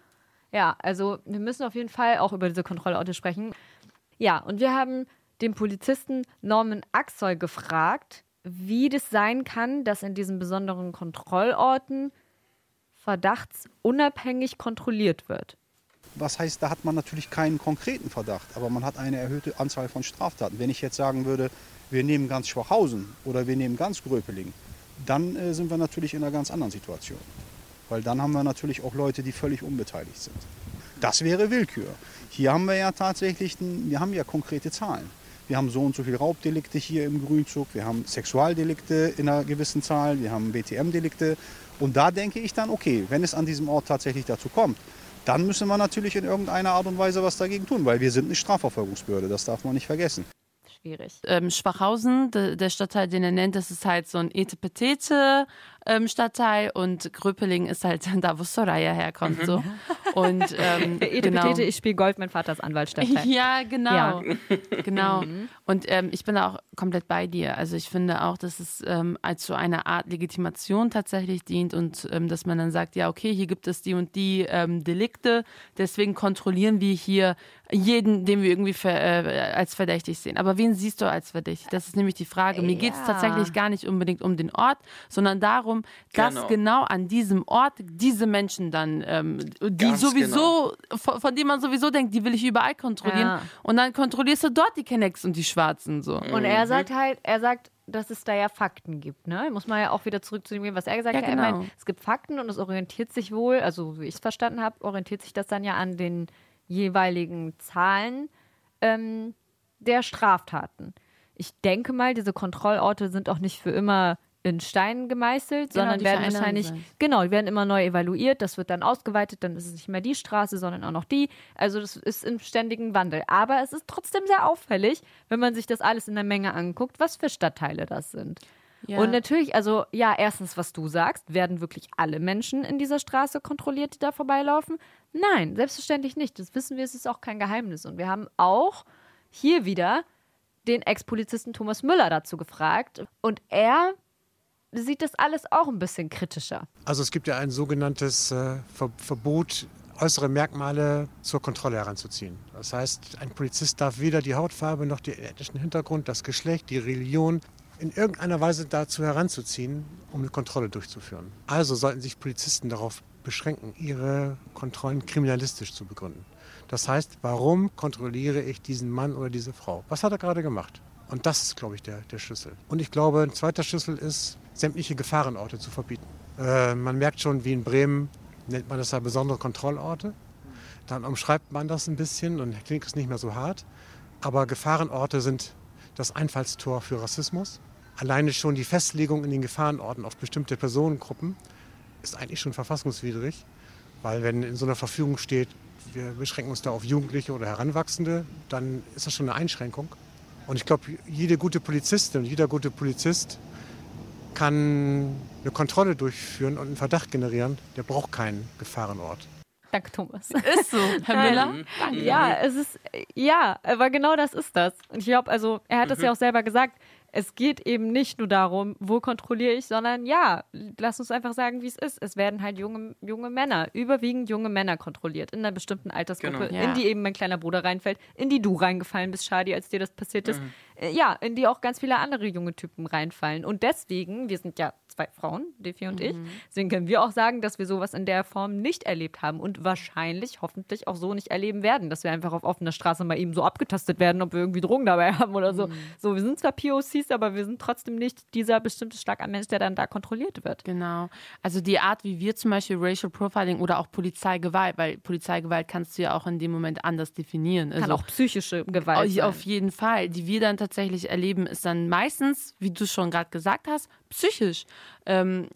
Ja, also wir müssen auf jeden Fall auch über diese Kontrollorte sprechen. Ja, und wir haben den Polizisten Norman Axel gefragt, wie das sein kann, dass in diesen besonderen Kontrollorten verdachtsunabhängig kontrolliert wird. Was heißt, da hat man natürlich keinen konkreten Verdacht, aber man hat eine erhöhte Anzahl von Straftaten. Wenn ich jetzt sagen würde, wir nehmen ganz Schwachhausen oder wir nehmen ganz Gröpeling, dann äh, sind wir natürlich in einer ganz anderen Situation. Weil dann haben wir natürlich auch Leute, die völlig unbeteiligt sind. Das wäre Willkür. Hier haben wir ja tatsächlich, wir haben ja konkrete Zahlen. Wir haben so und so viele Raubdelikte hier im Grünzug, wir haben Sexualdelikte in einer gewissen Zahl, wir haben BTM-Delikte. Und da denke ich dann, okay, wenn es an diesem Ort tatsächlich dazu kommt, dann müssen wir natürlich in irgendeiner Art und Weise was dagegen tun, weil wir sind eine Strafverfolgungsbehörde, das darf man nicht vergessen. Schwierig. ähm, Schwachhausen, de, der Stadtteil, den er nennt, das ist halt so ein Etepetete ähm, Stadtteil und Gröpeling ist halt da, wo Soraya herkommt. So. Und ähm, genau. Ich spiele Golf, mein Vater ist Anwaltsstadtteil. Ja, genau. Ja. genau. Und ähm, ich bin auch komplett bei dir. Also ich finde auch, dass es ähm, als so eine Art Legitimation tatsächlich dient und ähm, dass man dann sagt, ja, okay, hier gibt es die und die ähm, Delikte, deswegen kontrollieren wir hier jeden, den wir irgendwie ver, äh, als verdächtig sehen. Aber wen siehst du als verdächtig? Das ist nämlich die Frage. Mir geht es tatsächlich gar nicht unbedingt um den Ort, sondern darum, dass Genau. genau an diesem Ort diese Menschen dann, ähm, die Ganz sowieso, von, von denen man sowieso denkt, die will ich überall kontrollieren. Ja. Und dann kontrollierst du dort die Kennex und die Schwarzen so. Und er sagt halt, er sagt, dass es da ja Fakten gibt, ne? Muss man ja auch wieder zurück zu dem gehen, was er gesagt Ja, hat. Er genau. meint, es gibt Fakten und es orientiert sich wohl, also wie ich es verstanden habe, orientiert sich das dann ja an den jeweiligen Zahlen ähm, der Straftaten. Ich denke mal, diese Kontrollorte sind auch nicht für immer in Stein gemeißelt, Genau, sondern werden wahrscheinlich, sich. genau, die werden immer neu evaluiert, das wird dann ausgeweitet, dann ist es nicht mehr die Straße, sondern auch noch die. Also das ist im ständigen Wandel. Aber es ist trotzdem sehr auffällig, wenn man sich das alles in der Menge anguckt, was für Stadtteile das sind. Ja. Und natürlich, also ja, erstens, was du sagst, werden wirklich alle Menschen in dieser Straße kontrolliert, die da vorbeilaufen? Nein, selbstverständlich nicht. Das wissen wir, es ist auch kein Geheimnis. Und wir haben auch hier wieder den Ex-Polizisten Thomas Müller dazu gefragt. Und er sieht das alles auch ein bisschen kritischer. Also es gibt ja ein sogenanntes äh, Ver Verbot, äußere Merkmale zur Kontrolle heranzuziehen. Das heißt, ein Polizist darf weder die Hautfarbe noch den ethnischen Hintergrund, das Geschlecht, die Religion in irgendeiner Weise dazu heranzuziehen, um eine Kontrolle durchzuführen. Also sollten sich Polizisten darauf beschränken, ihre Kontrollen kriminalistisch zu begründen. Das heißt, warum kontrolliere ich diesen Mann oder diese Frau? Was hat er gerade gemacht? Und das ist, glaube ich, der, der Schlüssel. Und ich glaube, ein zweiter Schlüssel ist, sämtliche Gefahrenorte zu verbieten. Äh, man merkt schon, wie in Bremen nennt man das ja besondere Kontrollorte. Dann umschreibt man das ein bisschen und klingt es nicht mehr so hart. Aber Gefahrenorte sind das Einfallstor für Rassismus. Alleine schon die Festlegung in den Gefahrenorten auf bestimmte Personengruppen ist eigentlich schon verfassungswidrig. Weil wenn in so einer Verfügung steht, wir beschränken uns da auf Jugendliche oder Heranwachsende, dann ist das schon eine Einschränkung. Und ich glaube, jede gute Polizistin und jeder gute Polizist kann eine Kontrolle durchführen und einen Verdacht generieren. Der braucht keinen Gefahrenort. Danke, Thomas. Ist so, Herr Müller. Ja, es ist, ja, aber genau das ist das. Und ich glaube, also, er hat das ja auch selber gesagt. Es geht eben nicht nur darum, wo kontrolliere ich, sondern ja, lass uns einfach sagen, wie es ist. Es werden halt junge, junge Männer, überwiegend junge Männer kontrolliert in einer bestimmten Altersgruppe, Genau. Ja. in die eben mein kleiner Bruder reinfällt, in die du reingefallen bist, Shadi, als dir das passiert ist. Äh, Ja, in die auch ganz viele andere junge Typen reinfallen. Und deswegen, wir sind ja zwei Frauen, Defi und ich, deswegen können wir auch sagen, dass wir sowas in der Form nicht erlebt haben und wahrscheinlich, hoffentlich auch so nicht erleben werden, dass wir einfach auf offener Straße mal eben so abgetastet werden, ob wir irgendwie Drogen dabei haben oder so. So, wir sind zwar POCs, aber wir sind trotzdem nicht dieser bestimmte Schlag an Mensch, der dann da kontrolliert wird. Genau. Also die Art, wie wir zum Beispiel Racial Profiling oder auch Polizeigewalt, weil Polizeigewalt kannst du ja auch in dem Moment anders definieren. Kann Also auch psychische Gewalt. Auf jeden Fall. Die wir dann tatsächlich erleben, ist dann meistens, wie du schon gerade gesagt hast, psychisch. Ähm,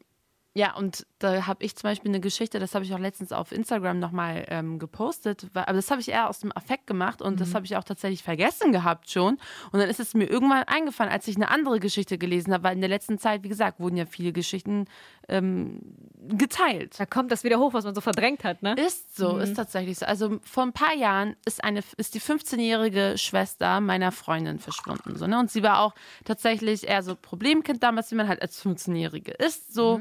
ja, und da habe ich zum Beispiel eine Geschichte, das habe ich auch letztens auf Instagram nochmal ähm, gepostet, weil, aber das habe ich eher aus dem Affekt gemacht und das habe ich auch tatsächlich vergessen gehabt schon. Und dann ist es mir irgendwann eingefallen, als ich eine andere Geschichte gelesen habe, weil in der letzten Zeit, wie gesagt, wurden ja viele Geschichten ähm, geteilt. Da kommt das wieder hoch, was man so verdrängt hat, ne? Ist so, ist tatsächlich so. Also vor ein paar Jahren ist eine ist die 15-jährige Schwester meiner Freundin verschwunden. So, ne? Und sie war auch tatsächlich eher so Problemkind damals, wie man halt als 15-Jährige ist. So.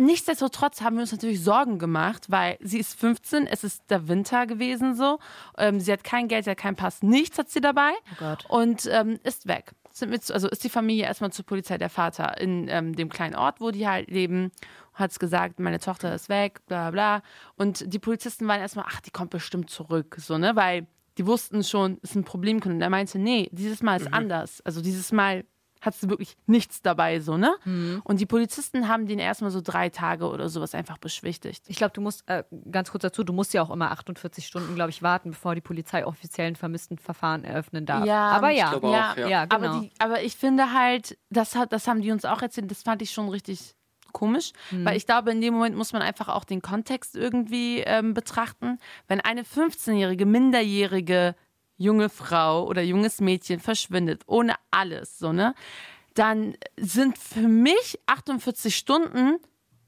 Nichtsdestotrotz haben wir uns natürlich Sorgen gemacht, weil sie ist 15, es ist der Winter gewesen so. Ähm, sie hat kein Geld, sie hat keinen Pass, nichts hat sie dabei Gott. und ähm, ist weg. Sind mit, also ist die Familie erstmal zur Polizei, der Vater in ähm, dem kleinen Ort, wo die halt leben, hat es gesagt, meine Tochter ist weg, bla bla. Und die Polizisten waren erstmal, ach, die kommt bestimmt zurück, so, ne, weil die wussten schon, ist ein Problem. Und er meinte, nee, dieses Mal ist anders. Also dieses Mal hat sie wirklich nichts dabei, so, ne? Und die Polizisten haben den erstmal so drei Tage oder sowas einfach beschwichtigt. Ich glaube, du musst, äh, ganz kurz dazu, du musst ja auch immer 48 Stunden, glaube ich, warten, bevor die Polizei offiziellen Vermisstenverfahren eröffnen darf. Ja, aber ich ja, glaube auch, ja, ja. ja, genau. aber, die, aber ich finde halt, das, hat, das haben die uns auch erzählt, das fand ich schon richtig komisch, Mhm. weil ich glaube, in dem Moment muss man einfach auch den Kontext irgendwie ähm, betrachten. Wenn eine 15-jährige, minderjährige junge Frau oder junges Mädchen verschwindet, ohne alles, so, ne? dann sind für mich 48 Stunden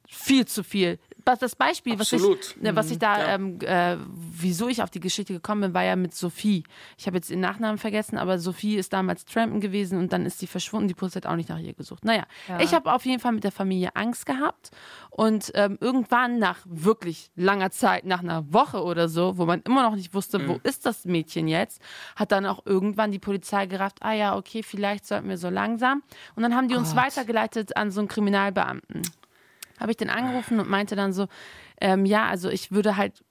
viel zu viel. Was das Beispiel, was ich, ne, was ich da, Ja. ähm, äh, wieso ich auf die Geschichte gekommen bin, war ja mit Sophie. Ich habe jetzt den Nachnamen vergessen, aber Sophie ist damals Trampen gewesen und dann ist sie verschwunden. Die Polizei hat auch nicht nach ihr gesucht. Naja, ich habe auf jeden Fall mit der Familie Angst gehabt und ähm, irgendwann nach wirklich langer Zeit, nach einer Woche oder so, wo man immer noch nicht wusste, wo ist das Mädchen jetzt, hat dann auch irgendwann die Polizei gerafft, ah ja, okay, vielleicht sollten wir so langsam. Und dann haben die uns weitergeleitet an so einen Kriminalbeamten habe ich den angerufen und meinte dann so, ähm, ja, also ich würde halt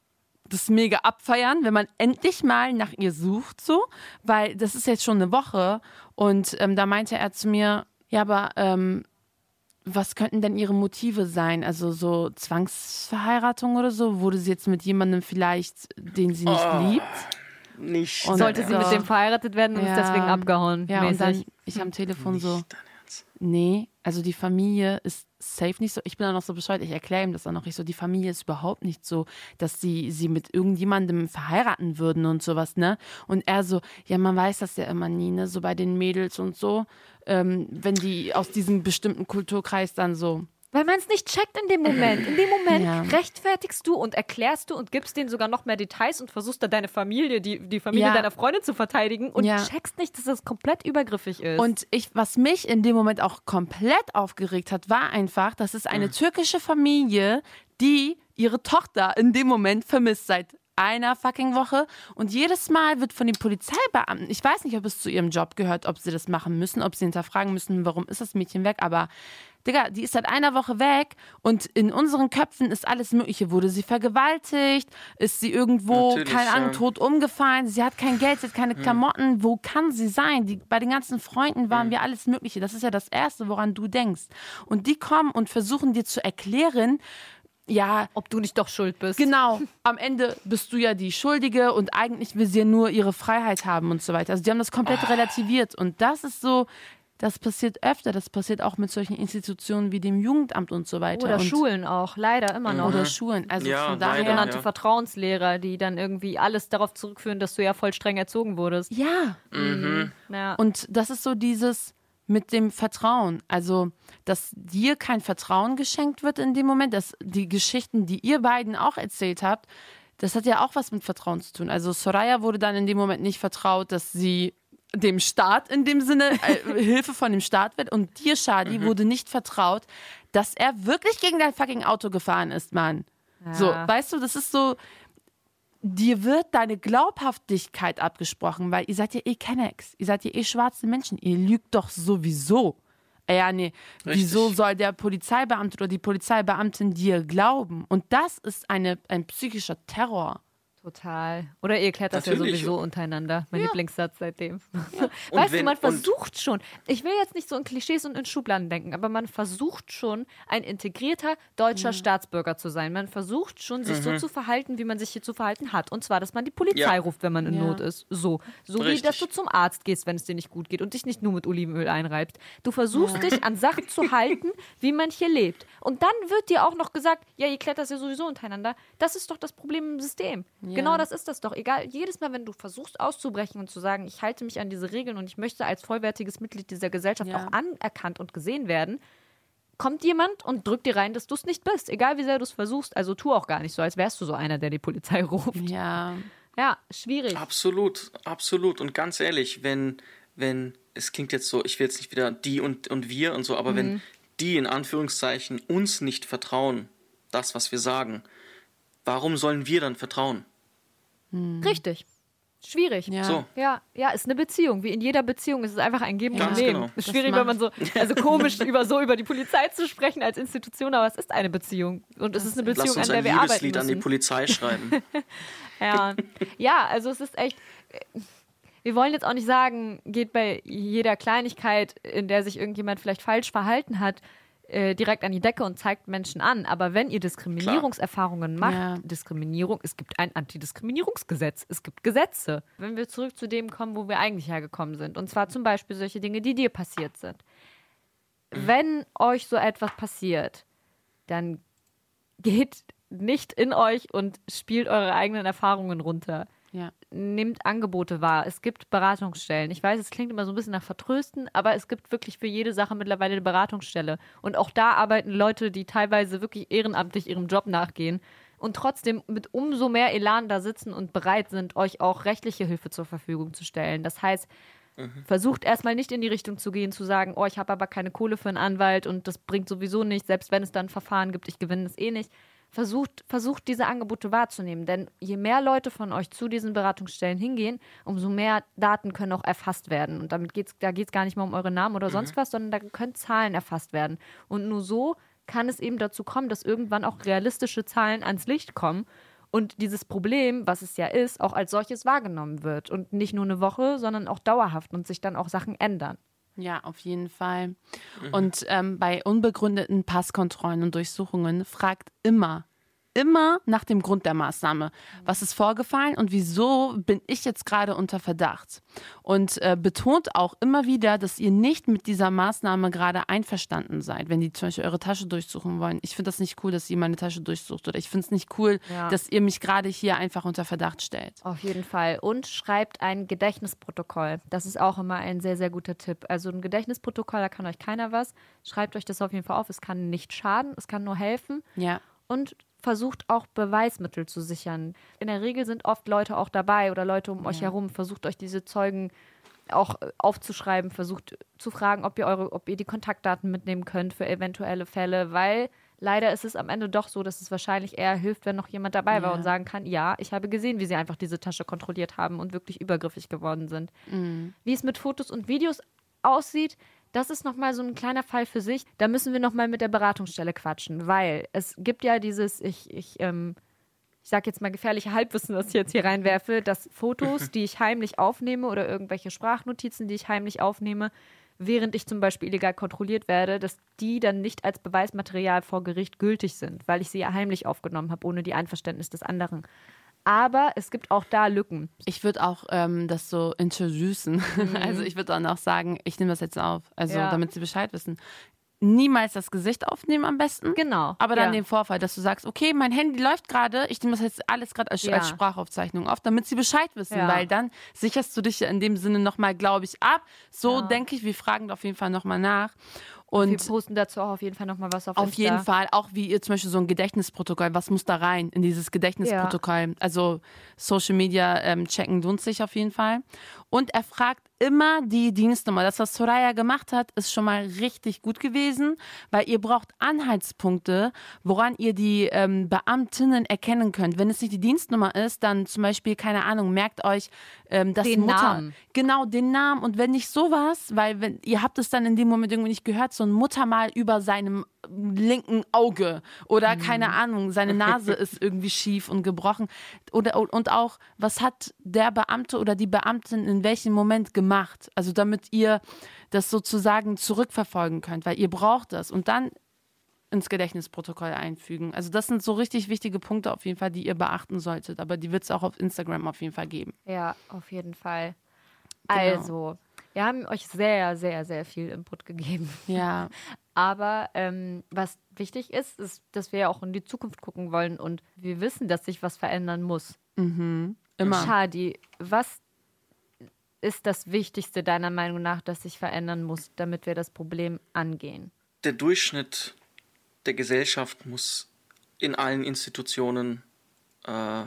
das mega abfeiern, wenn man endlich mal nach ihr sucht, so, weil das ist jetzt schon eine Woche und ähm, da meinte er zu mir, ja, aber ähm, was könnten denn ihre Motive sein? Also so Zwangsverheiratung oder so? Wurde sie jetzt mit jemandem vielleicht, den sie nicht Oh. liebt? Nicht. Und- Sollte sie mit dem verheiratet werden und Ja. ist deswegen abgehauen. Ja, und mäßig. dann ich am Telefon so, Nicht Nee, also die Familie ist safe nicht so. Ich bin dann noch so bescheuert, ich erkläre ihm das dann noch. Ich so, die Familie ist überhaupt nicht so, dass sie sie mit irgendjemandem verheiraten würden und sowas, ne? Und er so, ja, man weiß das ja immer nie, ne? So bei den Mädels und so, ähm, wenn die aus diesem bestimmten Kulturkreis dann so. Weil man es nicht checkt in dem Moment. In dem Moment Ja. rechtfertigst du und erklärst du und gibst denen sogar noch mehr Details und versuchst da deine Familie, die, die Familie Ja. deiner Freundin zu verteidigen und Ja. checkst nicht, dass das komplett übergriffig ist. Und ich, was mich in dem Moment auch komplett aufgeregt hat, war einfach, dass es eine türkische Familie, die ihre Tochter in dem Moment vermisst seit einer fucking Woche. Und jedes Mal wird von den Polizeibeamten, ich weiß nicht, ob es zu ihrem Job gehört, ob sie das machen müssen, ob sie hinterfragen müssen, warum ist das Mädchen weg, aber Digga, die ist seit einer Woche weg und in unseren Köpfen ist alles Mögliche. Wurde sie vergewaltigt? Ist sie irgendwo, Natürlich, keine Ahnung, ja. tot umgefallen? Sie hat kein Geld, sie hat keine Klamotten. Wo kann sie sein? Die, bei den ganzen Freunden waren wir alles Mögliche. Das ist ja das Erste, woran du denkst. Und die kommen und versuchen dir zu erklären, ja, ob du nicht doch schuld bist. Genau, am Ende bist du ja die Schuldige und eigentlich will sie ja nur ihre Freiheit haben und so weiter. Also die haben das komplett relativiert und das ist so, das passiert öfter, das passiert auch mit solchen Institutionen wie dem Jugendamt und so weiter. Oder und, Schulen auch, leider immer noch. Oder Schulen. Also Ja, von daher. Sogenannte Ja. Vertrauenslehrer, die dann irgendwie alles darauf zurückführen, dass du ja voll streng erzogen wurdest. Ja, Ja. und das ist so dieses mit dem Vertrauen. Also, dass dir kein Vertrauen geschenkt wird in dem Moment, dass die Geschichten, die ihr beiden auch erzählt habt, das hat ja auch was mit Vertrauen zu tun. Also, Soraya wurde dann in dem Moment nicht vertraut, dass sie dem Staat in dem Sinne äh, Hilfe von dem Staat wird und dir, Shadi, wurde nicht vertraut, dass er wirklich gegen dein fucking Auto gefahren ist, Mann. So, Ja. weißt du, das ist so, dir wird deine Glaubhaftigkeit abgesprochen, weil ihr seid ja eh Kennex. Ihr seid ja eh schwarze Menschen. Ihr lügt doch sowieso. Äh, Ja, nee. Wieso soll der Polizeibeamte oder die Polizeibeamtin dir glauben? Und das ist eine, ein psychischer Terror. Total. Oder ihr klärt das ja Natürlich. sowieso untereinander. Mein Lieblingssatz seitdem. Und Weißt du, wenn- man und- versucht schon, ich will jetzt nicht so in Klischees und in Schubladen denken, aber man versucht schon, ein integrierter deutscher Mhm. Staatsbürger zu sein. Man versucht schon, sich so zu verhalten, wie man sich hier zu verhalten hat. Und zwar, dass man die Polizei Ja. ruft, wenn man in Ja. Not ist. So. So wie, Richtig. dass du zum Arzt gehst, wenn es dir nicht gut geht und dich nicht nur mit Olivenöl einreibst. Du versuchst dich an Sachen zu halten, wie man hier lebt. Und dann wird dir auch noch gesagt, ja, ihr klärt das ja sowieso untereinander. Das ist doch das Problem im System. Genau das ist das doch. Egal, jedes Mal, wenn du versuchst auszubrechen und zu sagen, ich halte mich an diese Regeln und ich möchte als vollwertiges Mitglied dieser Gesellschaft Ja. auch anerkannt und gesehen werden, kommt jemand und drückt dir rein, dass du es nicht bist. Egal wie sehr du es versuchst. Also tu auch gar nicht so, als wärst du so einer, der die Polizei ruft. Ja. Ja, schwierig. Absolut, absolut. Und ganz ehrlich, wenn, wenn, es klingt jetzt so, ich will jetzt nicht wieder die und, und wir und so, aber Mhm. wenn die in Anführungszeichen uns nicht vertrauen, das, was wir sagen, warum sollen wir dann vertrauen? Richtig. Schwierig. Ja. So. Ja, ja, ist eine Beziehung. Wie in jeder Beziehung ist es einfach ein Geben und Ganz Nehmen. genau. Ist schwierig, wenn man so, also komisch über so über die Polizei zu sprechen als Institution, aber es ist eine Beziehung. Und es ist eine Lass Beziehung, uns an der ein wir arbeiten Liebeslied an die müssen. Polizei schreiben. Ja. ja, also es ist echt. Wir wollen jetzt auch nicht sagen, geht bei jeder Kleinigkeit, in der sich irgendjemand vielleicht falsch verhalten hat, äh, direkt an die Decke und zeigt Menschen an. Aber wenn ihr Diskriminierungserfahrungen macht, Ja. Diskriminierung, es gibt ein Antidiskriminierungsgesetz, es gibt Gesetze. Wenn wir zurück zu dem kommen, wo wir eigentlich hergekommen sind, und zwar zum Beispiel solche Dinge, die dir passiert sind. Wenn euch so etwas passiert, dann geht nicht in euch und spielt eure eigenen Erfahrungen runter. Ja. nehmt Angebote wahr. Es gibt Beratungsstellen. Ich weiß, es klingt immer so ein bisschen nach Vertrösten, aber es gibt wirklich für jede Sache mittlerweile eine Beratungsstelle. Und auch da arbeiten Leute, die teilweise wirklich ehrenamtlich ihrem Job nachgehen und trotzdem mit umso mehr Elan da sitzen und bereit sind, euch auch rechtliche Hilfe zur Verfügung zu stellen. Das heißt, versucht erstmal nicht in die Richtung zu gehen, zu sagen, oh, ich habe aber keine Kohle für einen Anwalt und das bringt sowieso nichts, selbst wenn es dann Verfahren gibt, ich gewinne es eh nicht. Versucht, versucht diese Angebote wahrzunehmen, denn je mehr Leute von euch zu diesen Beratungsstellen hingehen, umso mehr Daten können auch erfasst werden. Und damit geht's, da geht es gar nicht mehr um eure Namen oder sonst was, sondern da können Zahlen erfasst werden. Und nur so kann es eben dazu kommen, dass irgendwann auch realistische Zahlen ans Licht kommen und dieses Problem, was es ja ist, auch als solches wahrgenommen wird. Und nicht nur eine Woche, sondern auch dauerhaft und sich dann auch Sachen ändern. Ja, auf jeden Fall. Und ähm, bei unbegründeten Passkontrollen und Durchsuchungen fragt immer, immer nach dem Grund der Maßnahme. Was ist vorgefallen und wieso bin ich jetzt gerade unter Verdacht? Und äh, betont auch immer wieder, dass ihr nicht mit dieser Maßnahme gerade einverstanden seid, wenn die zum Beispiel eure Tasche durchsuchen wollen. Ich finde das nicht cool, dass ihr meine Tasche durchsucht oder ich finde es nicht cool, Ja. dass ihr mich gerade hier einfach unter Verdacht stellt. Auf jeden Fall. Und schreibt ein Gedächtnisprotokoll. Das ist auch immer ein sehr, sehr guter Tipp. Also ein Gedächtnisprotokoll, da kann euch keiner was. Schreibt euch das auf jeden Fall auf. Es kann nicht schaden, es kann nur helfen. Ja. Und versucht auch Beweismittel zu sichern. In der Regel sind oft Leute auch dabei oder Leute um euch herum. Versucht euch diese Zeugen auch äh, aufzuschreiben, versucht zu fragen, ob ihr eure, ob ihr die Kontaktdaten mitnehmen könnt für eventuelle Fälle, weil leider ist es am Ende doch so, dass es wahrscheinlich eher hilft, wenn noch jemand dabei war Ja. und sagen kann, ja, ich habe gesehen, wie sie einfach diese Tasche kontrolliert haben und wirklich übergriffig geworden sind. Wie es mit Fotos und Videos aussieht, das ist nochmal so ein kleiner Fall für sich. Da müssen wir nochmal mit der Beratungsstelle quatschen, weil es gibt ja dieses, ich, ich, ähm, ich sag jetzt mal gefährliche Halbwissen, was ich jetzt hier reinwerfe, dass Fotos, die ich heimlich aufnehme oder irgendwelche Sprachnotizen, die ich heimlich aufnehme, während ich zum Beispiel illegal kontrolliert werde, dass die dann nicht als Beweismaterial vor Gericht gültig sind, weil ich sie ja heimlich aufgenommen habe, ohne die Einverständnis des anderen. Aber es gibt auch da Lücken. Ich würde auch ähm, das so introducen. Also ich würde dann auch sagen, ich nehme das jetzt auf. Also Ja. damit sie Bescheid wissen. Niemals das Gesicht aufnehmen am besten. Genau. Aber dann ja. den Vorfall, dass du sagst, okay, mein Handy läuft gerade, ich nehme das jetzt alles gerade als, Ja. als Sprachaufzeichnung auf, damit sie Bescheid wissen, weil dann sicherst du dich ja in dem Sinne nochmal, glaube ich, ab. So denke ich, wir fragen auf jeden Fall nochmal nach. Wir Und posten dazu auch auf jeden Fall nochmal was auf auf Insta. jeden Fall, auch wie ihr zum Beispiel so ein Gedächtnisprotokoll, was muss da rein in dieses Gedächtnisprotokoll? Also Social Media ähm, checken lohnt sich auf jeden Fall. Und er fragt immer die Dienstnummer. Das, was Soraya gemacht hat, ist schon mal richtig gut gewesen, weil ihr braucht Anhaltspunkte, woran ihr die ähm, Beamtinnen erkennen könnt. Wenn es nicht die Dienstnummer ist, dann zum Beispiel, keine Ahnung, merkt euch, ähm, dass Den Mutter, Namen. Genau, den Namen. Und wenn nicht sowas, weil wenn, ihr habt es dann in dem Moment irgendwie nicht gehört, so ein Muttermal über seinem linken Auge oder keine Ahnung, seine Nase ist irgendwie schief und gebrochen. Oder, und auch, was hat der Beamte oder die Beamtin in welchem Moment gemacht? Also damit ihr das sozusagen zurückverfolgen könnt, weil ihr braucht das. Und dann ins Gedächtnisprotokoll einfügen. Also das sind so richtig wichtige Punkte auf jeden Fall, die ihr beachten solltet. Aber die wird es auch auf Instagram auf jeden Fall geben. Ja, auf jeden Fall. Genau. Also, wir haben euch sehr, sehr, sehr viel Input gegeben. Ja, Aber ähm, was wichtig ist, ist, dass wir ja auch in die Zukunft gucken wollen und wir wissen, dass sich was verändern muss. immer. Shadi, was ist das Wichtigste deiner Meinung nach, das sich verändern muss, damit wir das Problem angehen? Der Durchschnitt der Gesellschaft muss in allen Institutionen äh,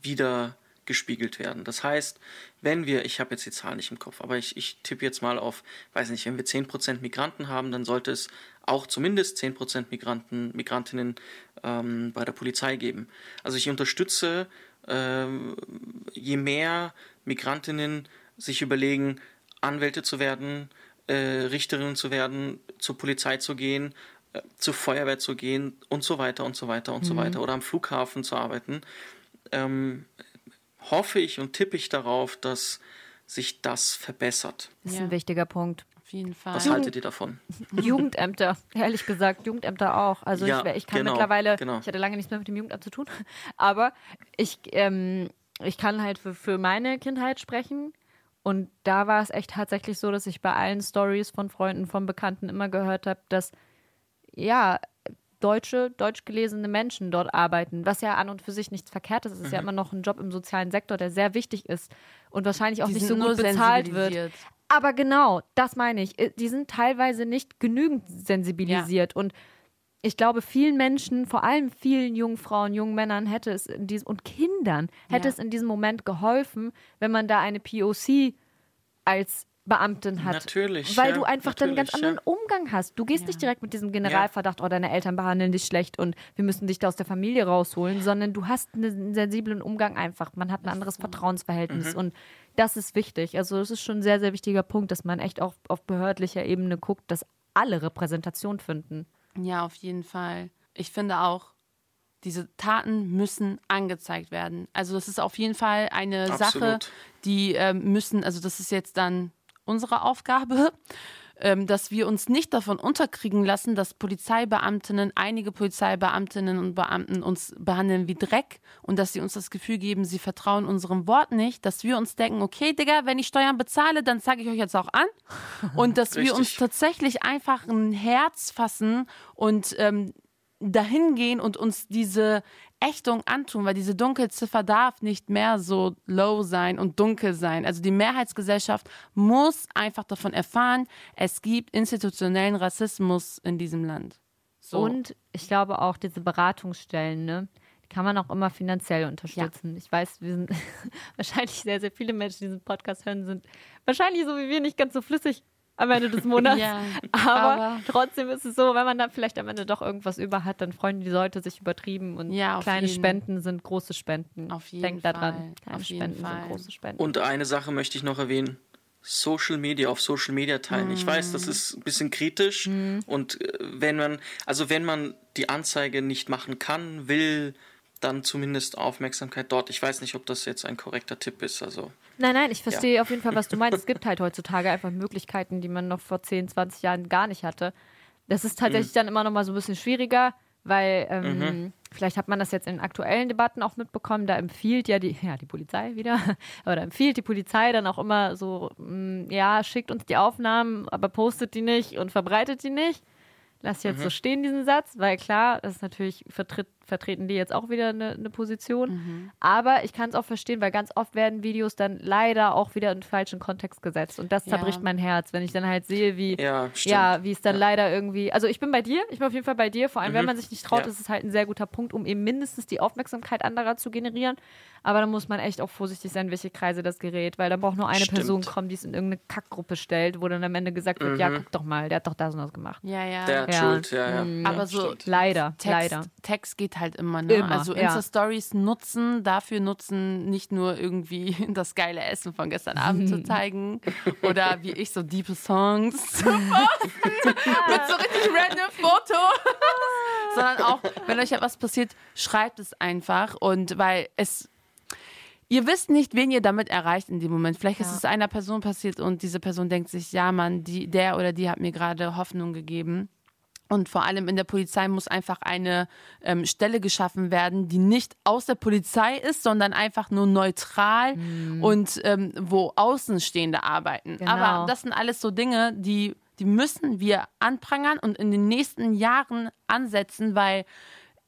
wieder gespiegelt werden. Das heißt, wenn wir, ich habe jetzt die Zahl nicht im Kopf, aber ich, ich tippe jetzt mal auf, weiß nicht, wenn wir 10% Migranten haben, dann sollte es auch zumindest 10% Migranten, Migrantinnen ähm, bei der Polizei geben. Also ich unterstütze, ähm, je mehr Migrantinnen sich überlegen, Anwälte zu werden, äh, Richterinnen zu werden, zur Polizei zu gehen, äh, zur Feuerwehr zu gehen und so weiter und so weiter und so weiter oder am Flughafen zu arbeiten, ähm, hoffe ich und tippe ich darauf, dass sich das verbessert. Das ist Ja. ein wichtiger Punkt. Auf jeden Fall. Was haltet ihr davon? Jugendämter, ehrlich gesagt, Jugendämter auch. Also Ja, ich, wär- ich kann genau, mittlerweile, genau. ich hatte lange nichts mehr mit dem Jugendamt zu tun, aber ich, ähm, ich kann halt für, für meine Kindheit sprechen. Und da war es echt tatsächlich so, dass ich bei allen Stories von Freunden, von Bekannten immer gehört habe, dass ja, deutsche, deutsch gelesene Menschen dort arbeiten, was ja an und für sich nichts Verkehrtes ist. Es ist ja immer noch ein Job im sozialen Sektor, der sehr wichtig ist und wahrscheinlich auch Die nicht so gut bezahlt wird. Aber genau, das meine ich. Äh, Die sind teilweise nicht genügend sensibilisiert. Und ich glaube, vielen Menschen, vor allem vielen jungen Frauen, jungen Männern, hätte es in diesem und Kindern hätte Ja. es in diesem Moment geholfen, wenn man da eine POC als Beamtin hat. Natürlich, Weil ja, du einfach dann einen ganz anderen Umgang hast. Du gehst nicht direkt mit diesem Generalverdacht, oh, deine Eltern behandeln dich schlecht und wir müssen dich da aus der Familie rausholen, sondern du hast einen sensiblen Umgang einfach. Man hat ein anderes Vertrauensverhältnis Mhm. und das ist wichtig. Also das ist schon ein sehr, sehr wichtiger Punkt, dass man echt auch auf behördlicher Ebene guckt, dass alle Repräsentation finden. Ja, auf jeden Fall. Ich finde auch, diese Taten müssen angezeigt werden. Also das ist auf jeden Fall eine Sache, Absolut. die ähm, müssen, also das ist jetzt dann unsere Aufgabe, dass wir uns nicht davon unterkriegen lassen, dass Polizeibeamtinnen, einige Polizeibeamtinnen und Beamten uns behandeln wie Dreck und dass sie uns das Gefühl geben, sie vertrauen unserem Wort nicht, dass wir uns denken, okay, Digga, wenn ich Steuern bezahle, dann zeige ich euch jetzt auch an. Und dass wir uns tatsächlich einfach ein Herz fassen und ähm, dahin gehen und uns diese Ächtung antun, weil diese Dunkelziffer darf nicht mehr so low sein und dunkel sein. Also die Mehrheitsgesellschaft muss einfach davon erfahren, es gibt institutionellen Rassismus in diesem Land. So. Und ich glaube auch diese Beratungsstellen, ne? Die kann man auch immer finanziell unterstützen. Ich weiß, wir sind wahrscheinlich sehr, sehr viele Menschen, die diesen Podcast hören, sind wahrscheinlich so wie wir nicht ganz so flüssig am Ende des Monats. Ja, aber, aber- trotzdem ist es so, wenn man dann vielleicht am Ende doch irgendwas über hat, dann freuen die Leute sich übertrieben und Ja, kleine jeden. Spenden sind große Spenden. Auf jeden Denkt daran, Fall. kleine Auf jeden Spenden Fall. sind große Spenden. Und eine Sache möchte ich noch erwähnen. Social Media, auf Social Media teilen. Ich weiß, das ist ein bisschen kritisch. Und äh, wenn man, also wenn man die Anzeige nicht machen kann, will, dann zumindest Aufmerksamkeit dort. Ich weiß nicht, ob das jetzt ein korrekter Tipp ist. Also Nein, nein, ich verstehe auf jeden Fall, was du meinst. Es gibt halt heutzutage einfach Möglichkeiten, die man noch vor 10, 20 Jahren gar nicht hatte. Das ist tatsächlich dann immer noch mal so ein bisschen schwieriger, weil ähm, vielleicht hat man das jetzt in aktuellen Debatten auch mitbekommen. Da empfiehlt ja die, ja, die Polizei wieder, aber da empfiehlt die Polizei dann auch immer so, mm, ja, schickt uns die Aufnahmen, aber postet die nicht und verbreitet die nicht. Lass jetzt so stehen, diesen Satz, weil klar, das ist natürlich vertritt, vertreten die jetzt auch wieder eine, eine Position. Aber ich kann es auch verstehen, weil ganz oft werden Videos dann leider auch wieder in den falschen Kontext gesetzt. Und das Ja. zerbricht mein Herz, wenn ich dann halt sehe, wie, Ja, ja, wie es dann leider irgendwie. Also ich bin bei dir, ich bin auf jeden Fall bei dir. Vor allem, wenn man sich nicht traut, Ja. ist es halt ein sehr guter Punkt, um eben mindestens die Aufmerksamkeit anderer zu generieren. Aber da muss man echt auch vorsichtig sein, welche Kreise das gerät, weil dann braucht nur eine Stimmt. Person kommen, die es in irgendeine Kackgruppe stellt, wo dann am Ende gesagt wird, ja, guck doch mal, der hat doch das und das gemacht. ja, ja. der hat Ja. Schuld, ja, ja. Mhm. Aber so stimmt. Leider, Text, leider. Text geht halt immer, ne? Immer, also ja. Insta-Stories nutzen, dafür nutzen, nicht nur irgendwie das geile Essen von gestern Abend zu zeigen oder wie ich so diepe Songs zu posten mit so richtig random Foto. Sondern auch, wenn euch etwas passiert, schreibt es einfach und weil es Ihr wisst nicht, wen ihr damit erreicht in dem Moment. Vielleicht ist Ja. es einer Person passiert und diese Person denkt sich, ja, Mann, die, der oder die hat mir gerade Hoffnung gegeben. Und vor allem in der Polizei muss einfach eine ähm, Stelle geschaffen werden, die nicht aus der Polizei ist, sondern einfach nur neutral und ähm, wo Außenstehende arbeiten. Genau. Aber das sind alles so Dinge, die, die müssen wir anprangern und in den nächsten Jahren ansetzen, weil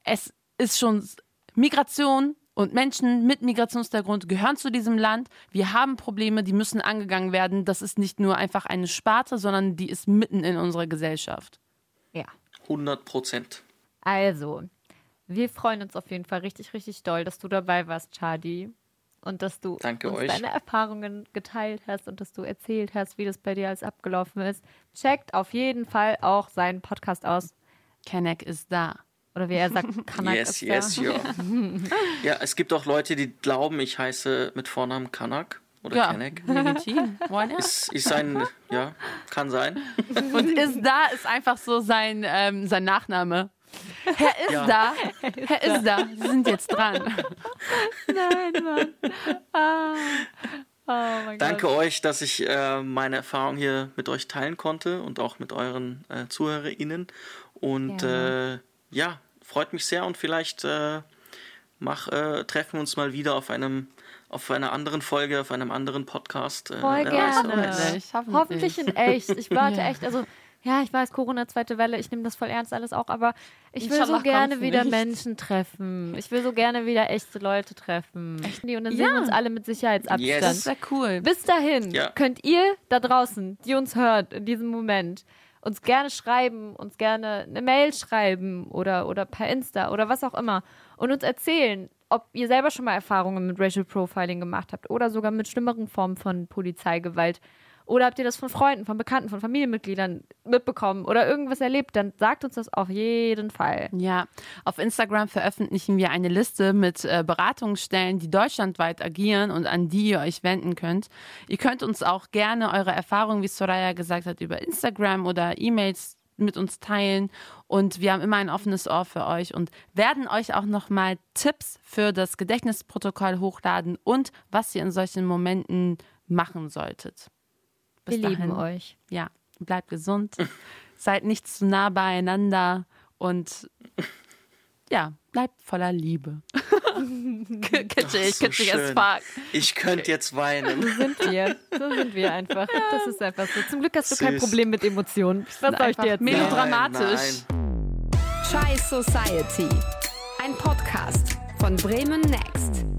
es ist schon Migration und Menschen mit Migrationshintergrund gehören zu diesem Land. Wir haben Probleme, die müssen angegangen werden. Das ist nicht nur einfach eine Sparte, sondern die ist mitten in unserer Gesellschaft. Ja. 100 Prozent. Also, wir freuen uns auf jeden Fall richtig, richtig doll, dass du dabei warst, Chadi. Und dass du Danke uns euch. deine Erfahrungen geteilt hast und dass du erzählt hast, wie das bei dir alles abgelaufen ist. Checkt auf jeden Fall auch seinen Podcast aus. Kenneck ist da. Oder wie er sagt, Kanak Yes, ist yes, der. ja. ja, es gibt auch Leute, die glauben, ich heiße mit Vornamen Kanak oder Ja, Kanek. legitim. Why not? Ist, ist ein, ja, kann sein. Und ist da ist einfach so sein, ähm, sein Nachname. Herr ist Ja. da. Herr ist da. Sie sind jetzt dran. Nein, Mann. Ah. Oh mein Danke Gott. euch, dass ich äh, meine Erfahrung hier mit euch teilen konnte und auch mit euren äh, ZuhörerInnen. Und äh, ja, freut mich sehr und vielleicht äh, mach, äh, treffen wir uns mal wieder auf einem auf einer anderen Folge, auf einem anderen Podcast. Äh, Voll wer gerne. Hoffentlich, in echt. Ich warte echt, also ja, ich weiß, Corona, zweite Welle, ich nehme das voll ernst alles auch, aber ich will Inshallah so gerne wieder nicht. Menschen treffen. Ich will so gerne wieder echte Leute treffen. Und dann sehen Ja. wir uns alle mit Sicherheitsabstand. Yes. Das wäre cool. Bis dahin Ja. könnt ihr da draußen, die uns hört in diesem Moment, uns gerne schreiben, uns gerne eine Mail schreiben oder, oder per Insta oder was auch immer und uns erzählen, ob ihr selber schon mal Erfahrungen mit Racial Profiling gemacht habt oder sogar mit schlimmeren Formen von Polizeigewalt. Oder habt ihr das von Freunden, von Bekannten, von Familienmitgliedern mitbekommen oder irgendwas erlebt, dann sagt uns das auf jeden Fall. Ja, auf Instagram veröffentlichen wir eine Liste mit äh, Beratungsstellen, die deutschlandweit agieren und an die ihr euch wenden könnt. Ihr könnt uns auch gerne eure Erfahrungen, wie Soraya gesagt hat, über Instagram oder E-Mails mit uns teilen und wir haben immer ein offenes Ohr für euch und werden euch auch nochmal Tipps für das Gedächtnisprotokoll hochladen und was ihr in solchen Momenten machen solltet. Bis Wir lieben dahin. euch. Ja, bleibt gesund, seid nicht zu nah beieinander und ja, bleibt voller Liebe. kitschig, so kitschig as fuck. Ich könnte jetzt weinen. Sind wir. So sind wir einfach. Das ist einfach so. Zum Glück hast du kein Süß. Problem mit Emotionen. Was soll ich dir jetzt mega sagen? dramatisch. Nein, nein. Chai Society. Ein Podcast von Bremen Next.